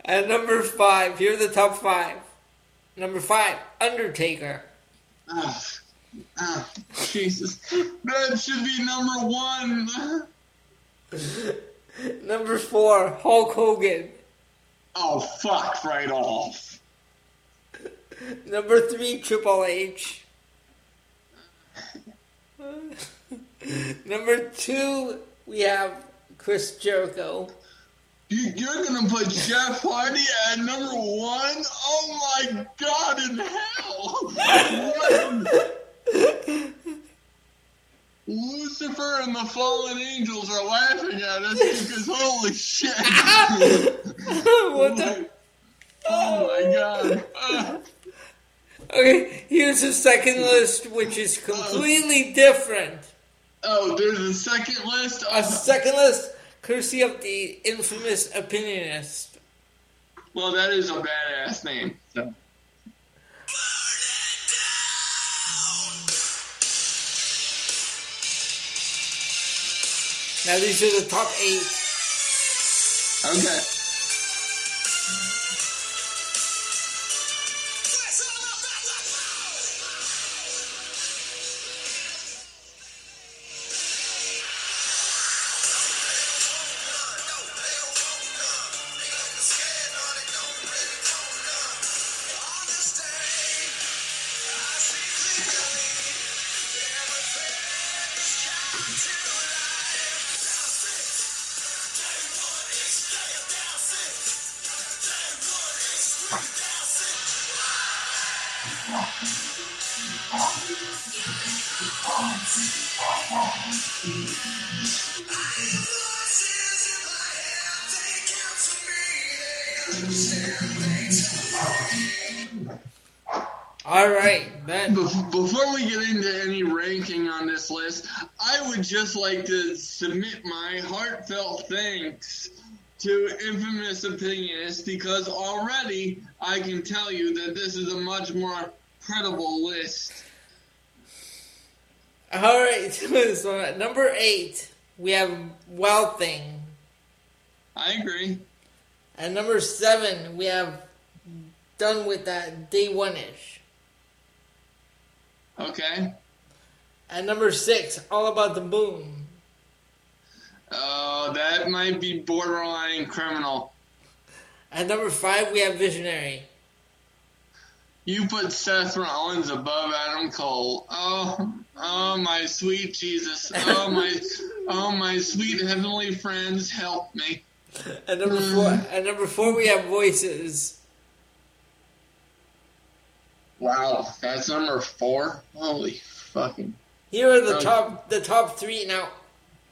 A: At number 5, here are the top 5. Number 5, Undertaker.
B: Ah, Ugh, Jesus, that should be number one. *laughs*
A: Number 4, Hulk Hogan.
B: Oh, fuck right off.
A: Number three, Triple H. *laughs* Number two, we have Chris Jericho.
B: You, you're gonna put Jeff Hardy at number one? Oh my god in hell! Lucifer and the fallen angels are laughing at us because holy shit! *laughs*
A: what the?
B: Oh my god! Uh,
A: Okay, here's the second list, which is completely different.
B: oh, there's a second list.
A: A second list, courtesy of the infamous opinionist.
B: Well, that is a badass name. So.
A: Now these are the top eight.
B: Okay. This I would just like to submit my heartfelt thanks to Infamous Opinionist because already I can tell you that this is a much more credible list.
A: All right, *laughs* so at number eight, we have Wild Thing.
B: I agree.
A: At number seven, we have Done with That Day One ish.
B: Okay.
A: At number six, All About the Boom.
B: Oh, that might be borderline criminal.
A: At number five, we have Visionary.
B: You put Seth Rollins above Adam Cole. Oh, oh my sweet Jesus. Oh my, oh my sweet heavenly friends, help me.
A: At number four, at number four, we have Voices.
B: Wow, that's number four. Holy fucking.
A: Here are the top, the top three. Now,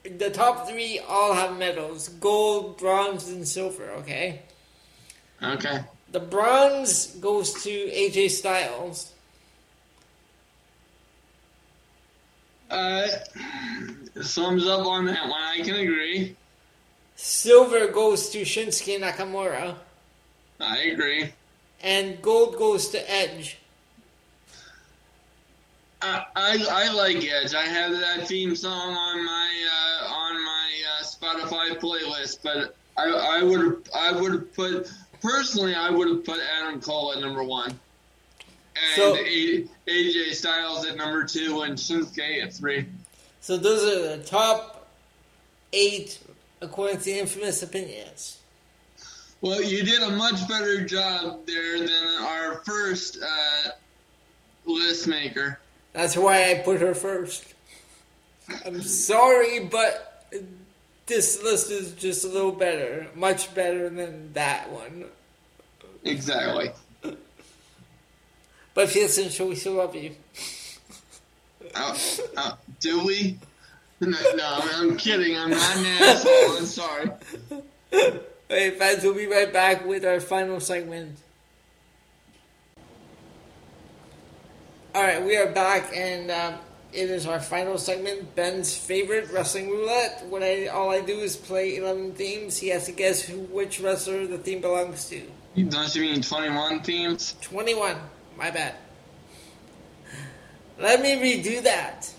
A: the top three all have medals: gold, bronze, and silver. Okay.
B: Okay.
A: The bronze goes to AJ Styles.
B: Uh, thumbs up on that one. I can agree.
A: Silver goes to Shinsuke Nakamura.
B: I agree.
A: And gold goes to Edge.
B: I, I, I like Edge. I have that theme song on my uh, on my uh, Spotify playlist, but I I would I would put personally I would have put Adam Cole at number one, and
A: So-
B: A, AJ Styles at number two, and Shinsuke at three.
A: So those are the top eight according to the infamous opinionist.
B: Well, you did a much better job there than our first uh, list maker.
A: That's why I put her first. I'm sorry, but this list is just a little better, much better than that one.
B: Exactly.
A: But if you listen to the show, we still love you.
B: Uh, uh, do we? No, no, I'm kidding. I'm not an asshole. I'm sorry.
A: Hey, fans, we'll be right back with our final segment. All right, we are back, and um, it is our final segment. Ben's favorite wrestling roulette. What I all I do is play eleven themes. He has to guess who which wrestler the theme belongs to.
B: Don't you mean 21 themes?
A: Twenty-one. My bad. Let me redo that.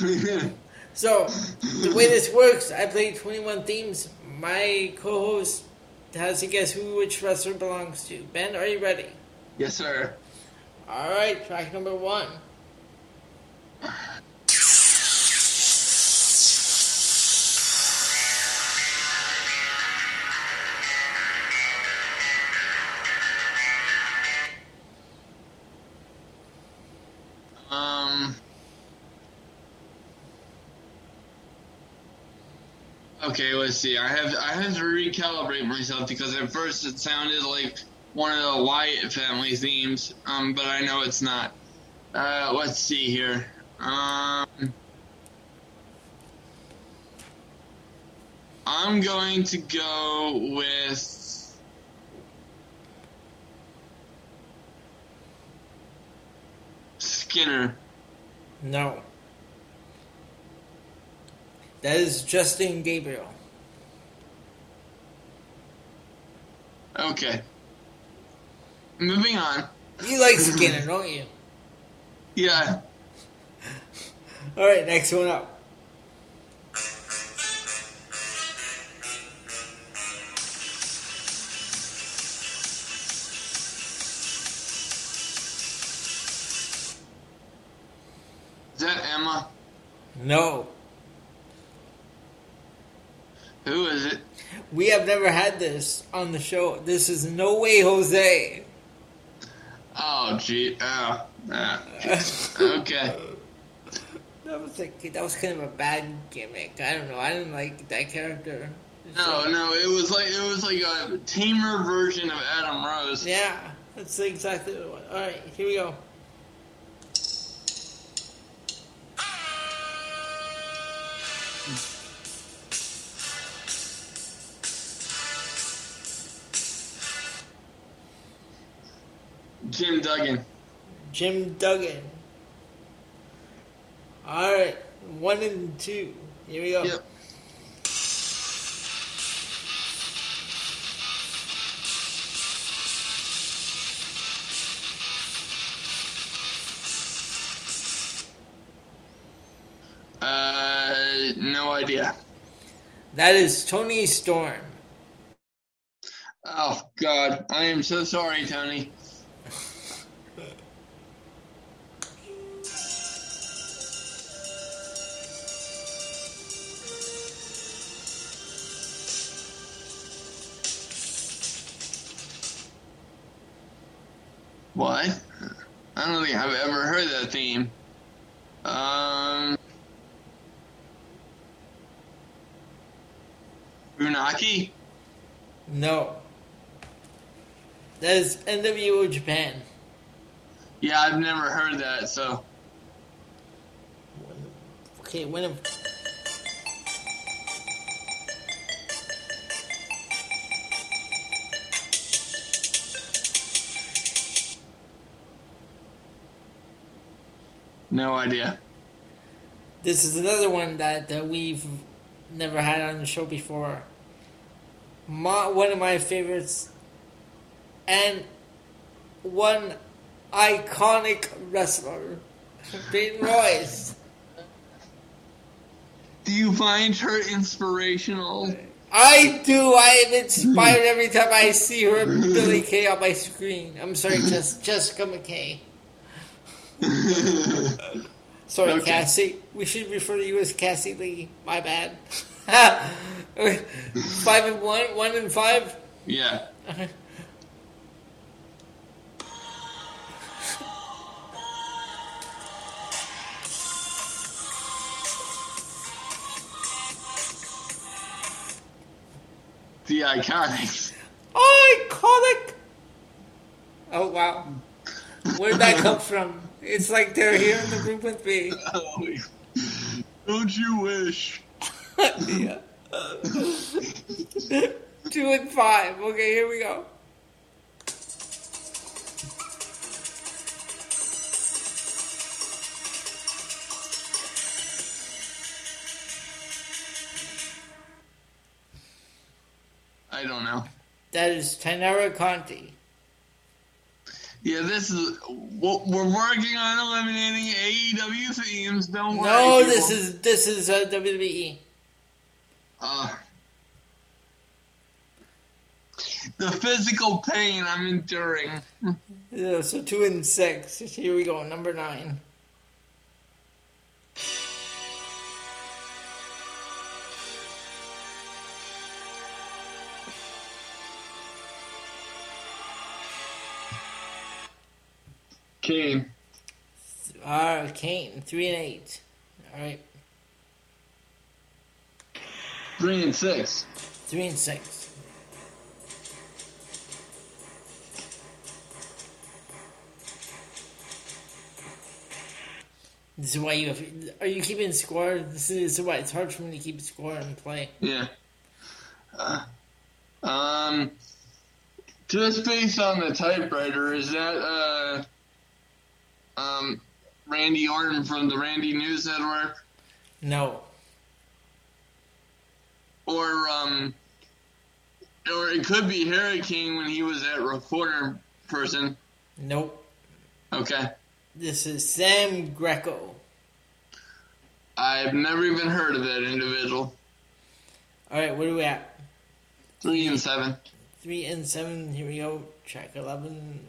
A: *laughs* So, the way this works, I play 21 themes. My co host has to guess who which wrestler belongs to. Ben, are you ready?
B: yes, sir.
A: All right, track number one. Um.
B: Okay, let's see. I have I have to recalibrate myself because at first it sounded like one of the Wyatt family themes, um, but I know it's not. Uh, let's see here. Um, I'm going to go with. Skinner.
A: No. That is Justin Gabriel.
B: Okay. Moving on.
A: You like Skinner, don't you?
B: Yeah.
A: All right, next one up.
B: Is that Emma?
A: No.
B: Who is it?
A: We have never had this on the show. This is No Way Jose.
B: Oh, gee. Oh. ah, okay.
A: That was like that was kind of a bad gimmick. I don't know. I didn't like that character.
B: No, no, it was like it was like a tamer version of Adam Rose.
A: Yeah, that's exactly what it was. All right, here we go.
B: Jim Duggan.
A: Jim Duggan. All right, one and two. Here we go.
B: Yep. Uh, no idea.
A: That is Toni Storm.
B: Oh God, I am so sorry, Tony. What? I don't think I've ever heard that theme. Um, Funaki?
A: No. That is NWO Japan.
B: Yeah, I've never heard that. So
A: Okay, when of
B: no idea.
A: this is another one that, that we've never had on the show before. My, one of my favorites, and one iconic wrestler, *laughs* Peyton Royce.
B: Do you find her inspirational?
A: I do. I am inspired hmm. every time I see her Billie Kay on my screen. I'm sorry, just Jessica McKay. *laughs* Sorry,
B: Okay.
A: Cassie. We should refer to you as Cassie Lee. My bad. *laughs* five and one, one and five.
B: Yeah. *laughs* The Iconics.
A: Iconic. Oh wow, where did that come from? It's like they're here in the group with me.
B: Oh, *laughs* don't you wish? *laughs*
A: yeah. *laughs* Two and five. Okay, here we go.
B: I don't know.
A: That is Taynara Conti.
B: Yeah, this is. We're working on eliminating AEW themes. Don't worry.
A: No, this
B: people.
A: is this is uh, WWE.
B: Uh, the physical pain I'm enduring. *laughs*
A: Yeah, so two and six. Here we go, number nine.
B: Kane.
A: Ah, Kane, three and eight. All right.
B: Three and six.
A: Three and six. This is why you have. Are you keeping score? This is why it's hard for me to keep score and play.
B: Yeah. Uh, um, just based on the typewriter, is that uh, um, Randy Orton from the Randy News Network,
A: No,
B: or um, or it could be Harry King when he was at reporter person.
A: nope.
B: Okay,
A: This is Sam Greco.
B: I've never even heard of that individual.
A: All right, where are we at?
B: Three and seven.
A: Three and seven. Here we go. Track eleven.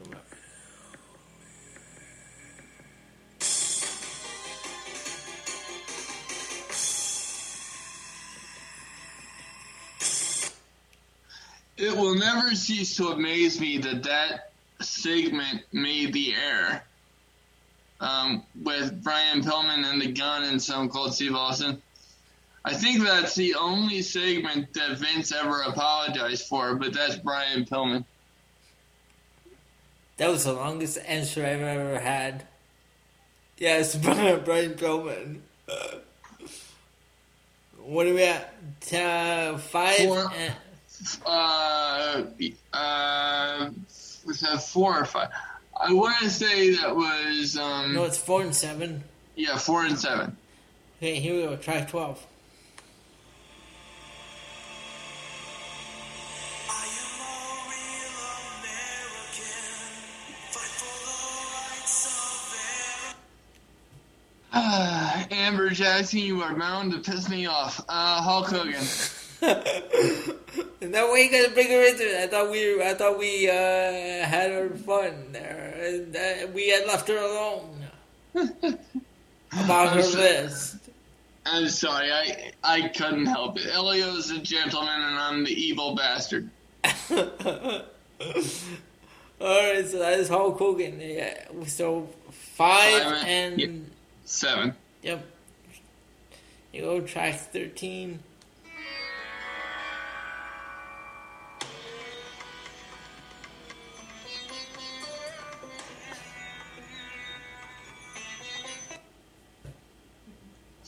B: It will never cease to amaze me that that segment made the air. Um, with Brian Pillman and the gun and some called Steve Austin. I think that's the only segment that Vince ever apologized for, but that's Brian Pillman.
A: That was the longest answer I've ever had. Yes, *laughs* Brian, Brian Pillman. what are we at? Uh, five.
B: Four.
A: and-
B: Uh, uh, was that four or five? I want to say that was, um,
A: no, it's four and seven.
B: yeah, four and seven.
A: Okay, here we go. Track twelve.
C: I am a real American. Fight for the rights of every.
B: Ah, Amber Jackson, you are bound to piss me off. Uh, Hulk Hogan. *laughs* *laughs*
A: no way you gotta bring her into it. I thought we, I thought we uh, had our fun there, and uh, we had left her alone *laughs* about her
B: sorry.
A: list.
B: I'm sorry, I I couldn't help it. Elio's a gentleman and I'm the evil bastard. *laughs*
A: All right, so that is Hulk Hogan. Yeah, so five
B: Five
A: and
B: and- yeah. Seven.
A: yep. You go track thirteen.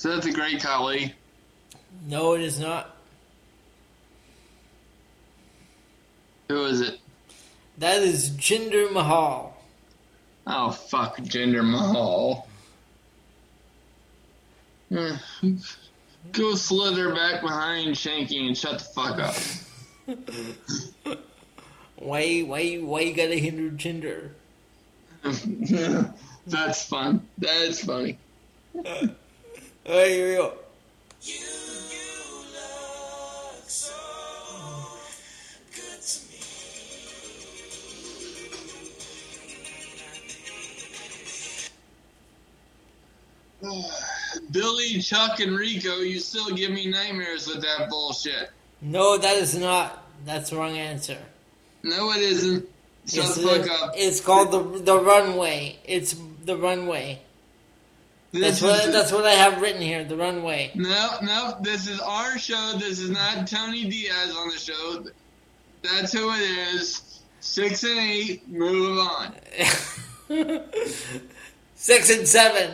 B: So that's a great Khali.
A: No, it is not.
B: Who is it?
A: That is Jinder Mahal.
B: Oh fuck, Jinder Mahal. *sighs* Go slither back behind Shanky and shut the fuck up. *laughs*
A: Why, why, why you gotta hinder Jinder? *laughs*
B: That's fun. That's funny. *laughs*
A: All right, here we go.
C: You, you look so good to me.
B: Billy, Chuck, and Rico, you still give me nightmares with that bullshit.
A: No, that is not. That's the wrong answer.
B: No, it isn't. Shut
A: Yes,
B: the fuck up.
A: It's called the the runway. It's the runway. That's
B: This
A: what
B: is-
A: that's what I have written here. The runway.
B: No, no, this is our show. This is not Tony Diaz on the show. That's who it is. Six and eight, move on. *laughs*
A: Six and seven.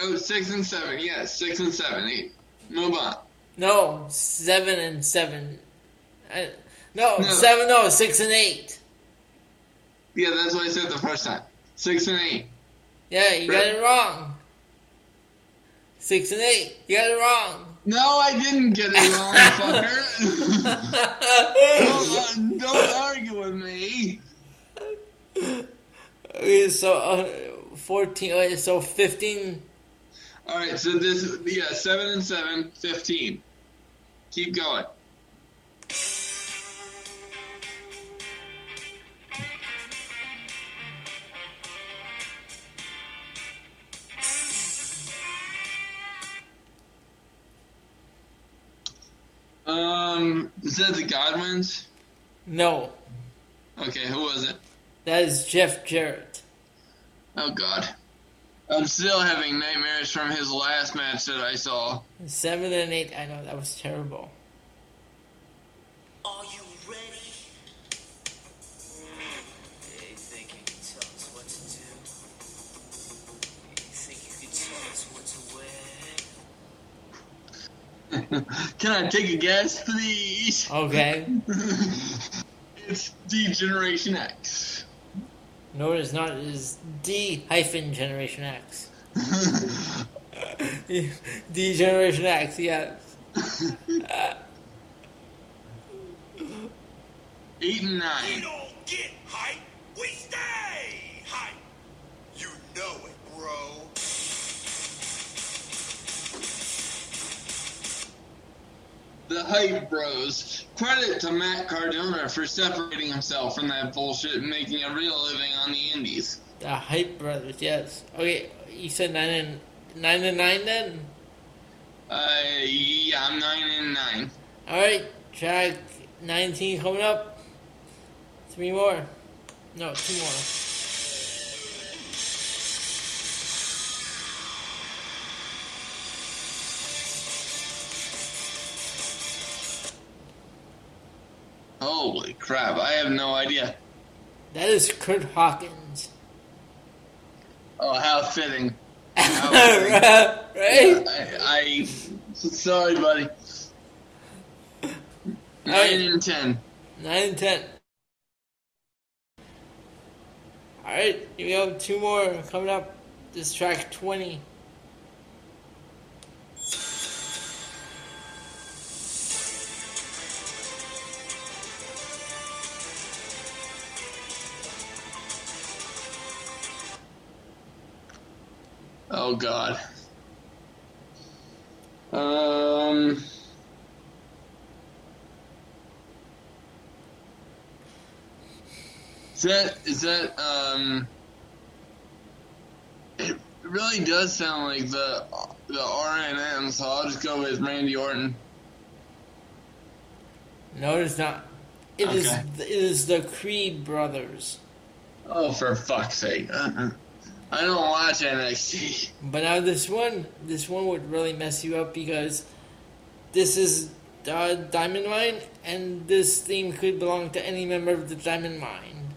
B: Oh, six and seven, yes, six and seven, eight. Move on.
A: No, seven and seven. I, no,
B: No.
A: seven. No, six and eight.
B: Yeah, that's what I said the first time. Six and eight.
A: Yeah, you got it wrong. Six and eight. You got it wrong.
B: No, I didn't get it wrong, fucker. *laughs* don't, uh, don't argue with me.
A: Okay, so uh, fourteen. Okay, so fifteen.
B: All right, so this, yeah, seven and seven, 15. Keep going. Um, is that the Godwins?
A: No.
B: Okay, who was it?
A: That is Jeff Jarrett.
B: Oh God, I'm still having nightmares from his last match that I saw.
A: Seven and eight. I know that was terrible. Are you ready? *laughs*
B: Can I take a guess, please?
A: Okay. *laughs*
B: It's D Generation X.
A: No, it is not. It is D hyphen Generation X. *laughs* D Generation X, yes.
B: Eight and
C: We
B: nine.
C: don't get hype, we stay hype. You know it, bro.
B: The Hype Bros. Credit to Matt Cardona for separating himself from that bullshit and making a real living on the indies.
A: The Hype Brothers, yes. Okay, you said nine and nine and nine then.
B: Uh, yeah, I'm nine and nine.
A: All right, track nineteen coming up. Three more. No, two more.
B: Crap! I have no idea.
A: That is Kurt Hawkins.
B: Oh, how fitting. *laughs*
A: right?
B: I, I sorry, buddy. Nine and ten.
A: Nine and ten. All right, we have Two more coming up. This track twenty.
B: Oh God. Um. Is that is that um? It really does sound like the the RNM, so I'll just go with Randy Orton.
A: No, it is not. It is.
B: Okay.
A: It is the Creed brothers.
B: Oh, for fuck's sake! Uh-uh. I don't watch NXT. *laughs*
A: But now this one, this one would really mess you up because this is uh, Diamond Mine, and this theme could belong to any member of the Diamond Mine.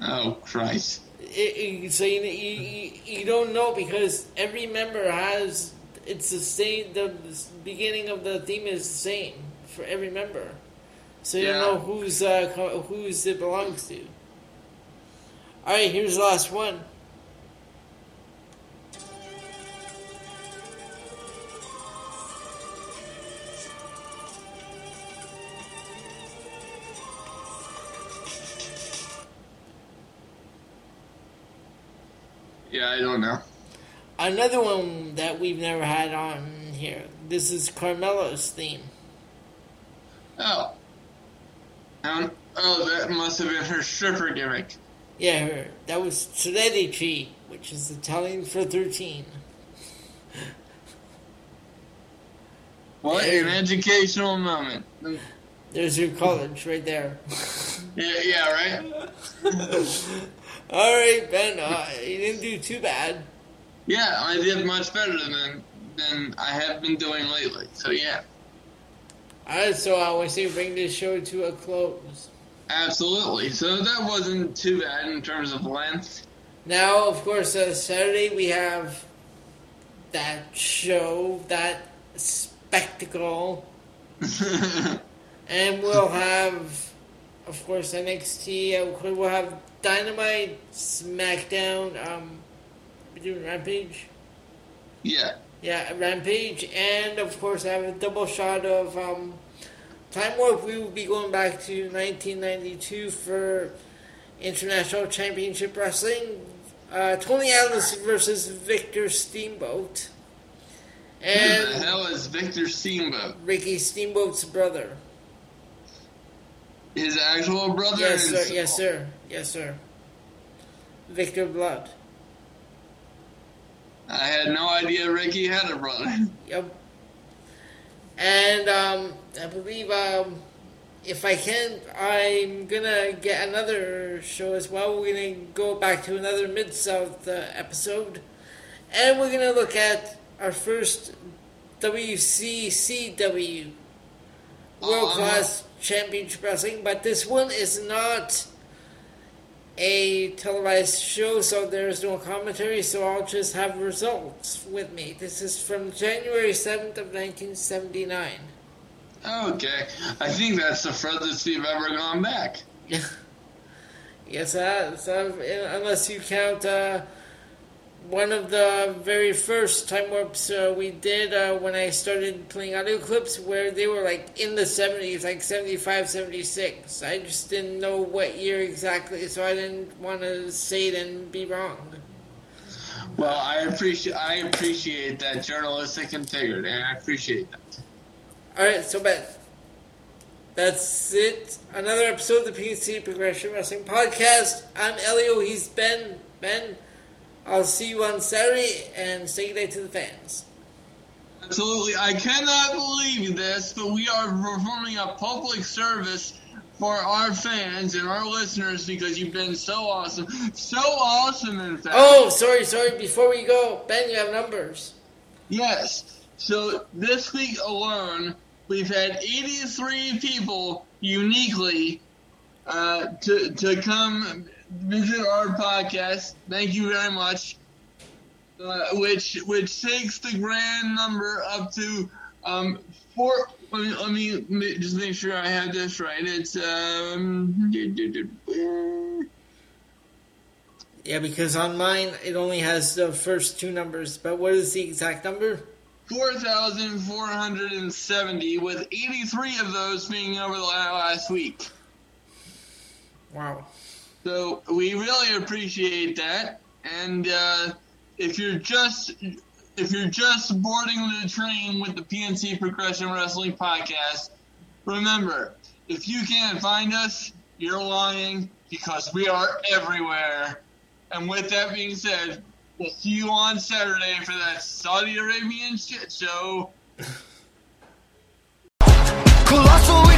B: Oh Christ!
A: It, it, so you, you you don't know because every member has it's the same. The beginning of the theme is the same for every member, so you
B: Yeah.
A: don't know who's uh, who's it belongs to. All right, here's the last one.
B: Yeah, I don't know.
A: Another one that we've never had on here. This is Carmelo's theme.
B: Oh. Um, oh, that must have been her stripper gimmick.
A: Yeah, her. That was Tredici, which is Italian for 13.
B: What an educational moment.
A: There's your college right there.
B: Yeah, yeah, right? *laughs*
A: All right, Ben, uh, you didn't do too bad.
B: Yeah, I did much better than than I have been doing lately. So yeah,
A: All right, so I want to bring this show to a close.
B: absolutely. So that wasn't too bad in terms of length.
A: Now, of course, uh, Saturday we have that show, that spectacle, *laughs* and we'll have, of course, NXT. Uh, we'll have Dynamite, SmackDown. Um, we doing Rampage.
B: yeah,
A: Yeah, Rampage, and of course, I have a double shot of um, Time Warp. We will be going back to 1992 for International Championship Wrestling. Uh, Tony Atlas versus Victor Steamboat.
B: And Who the hell is Victor Steamboat?
A: Ricky Steamboat's brother.
B: His actual brother?
A: Yes, sir. Yes, sir. Yes, sir. Victor Blood.
B: I had no idea Ricky had a brother.
A: Yep. And um, I believe um, if I can, I'm gonna get another show as well. We're gonna go back to another Mid South uh, episode, and we're gonna look at our first WCCW
B: Oh,
A: World Class Championship Wrestling. But this one is not a televised show, so there's no commentary, so I'll just have results with me. This is from January 7th of 1979.
B: Okay, I think that's the furthest we've ever gone back.
A: Yeah. *laughs* Yes, so, unless you count uh, one of the very first time warps uh, we did uh, when I started playing audio clips where they were like in the 70s, like 75, 76. I just didn't know what year exactly, so I didn't want to say it and be wrong.
B: Well, I appreciate I appreciate that journalistic integrity, and I appreciate that.
A: All right, so Ben, that's it. Another episode of the PNC Progression Wrestling Podcast. I'm Elio. He's Ben. Ben. I'll see you on Saturday and say goodnight to the fans.
B: Absolutely. I cannot believe this, but we are performing a public service for our fans and our listeners because you've been so awesome. So awesome, in fact.
A: Oh, sorry, sorry. Before we go, Ben, you have numbers.
B: Yes. So this week alone, we've had 83 people uniquely uh, to, to come visit our podcast. Thank you very much. Uh, which which takes the grand number up to um, four. Let me, let me just make sure I have this right. It's um.
A: Yeah, because on mine it only has the first two numbers. But what is the exact number?
B: 4,470, with 83 of those being over the last week.
A: Wow.
B: So we really appreciate that. And uh, if you're just if you're just boarding the train with the PNC Progression Wrestling Podcast, remember if you can't find us, you're lying because we are everywhere. And with that being said, we'll see you on Saturday for that Saudi Arabian shit show.
D: Colossal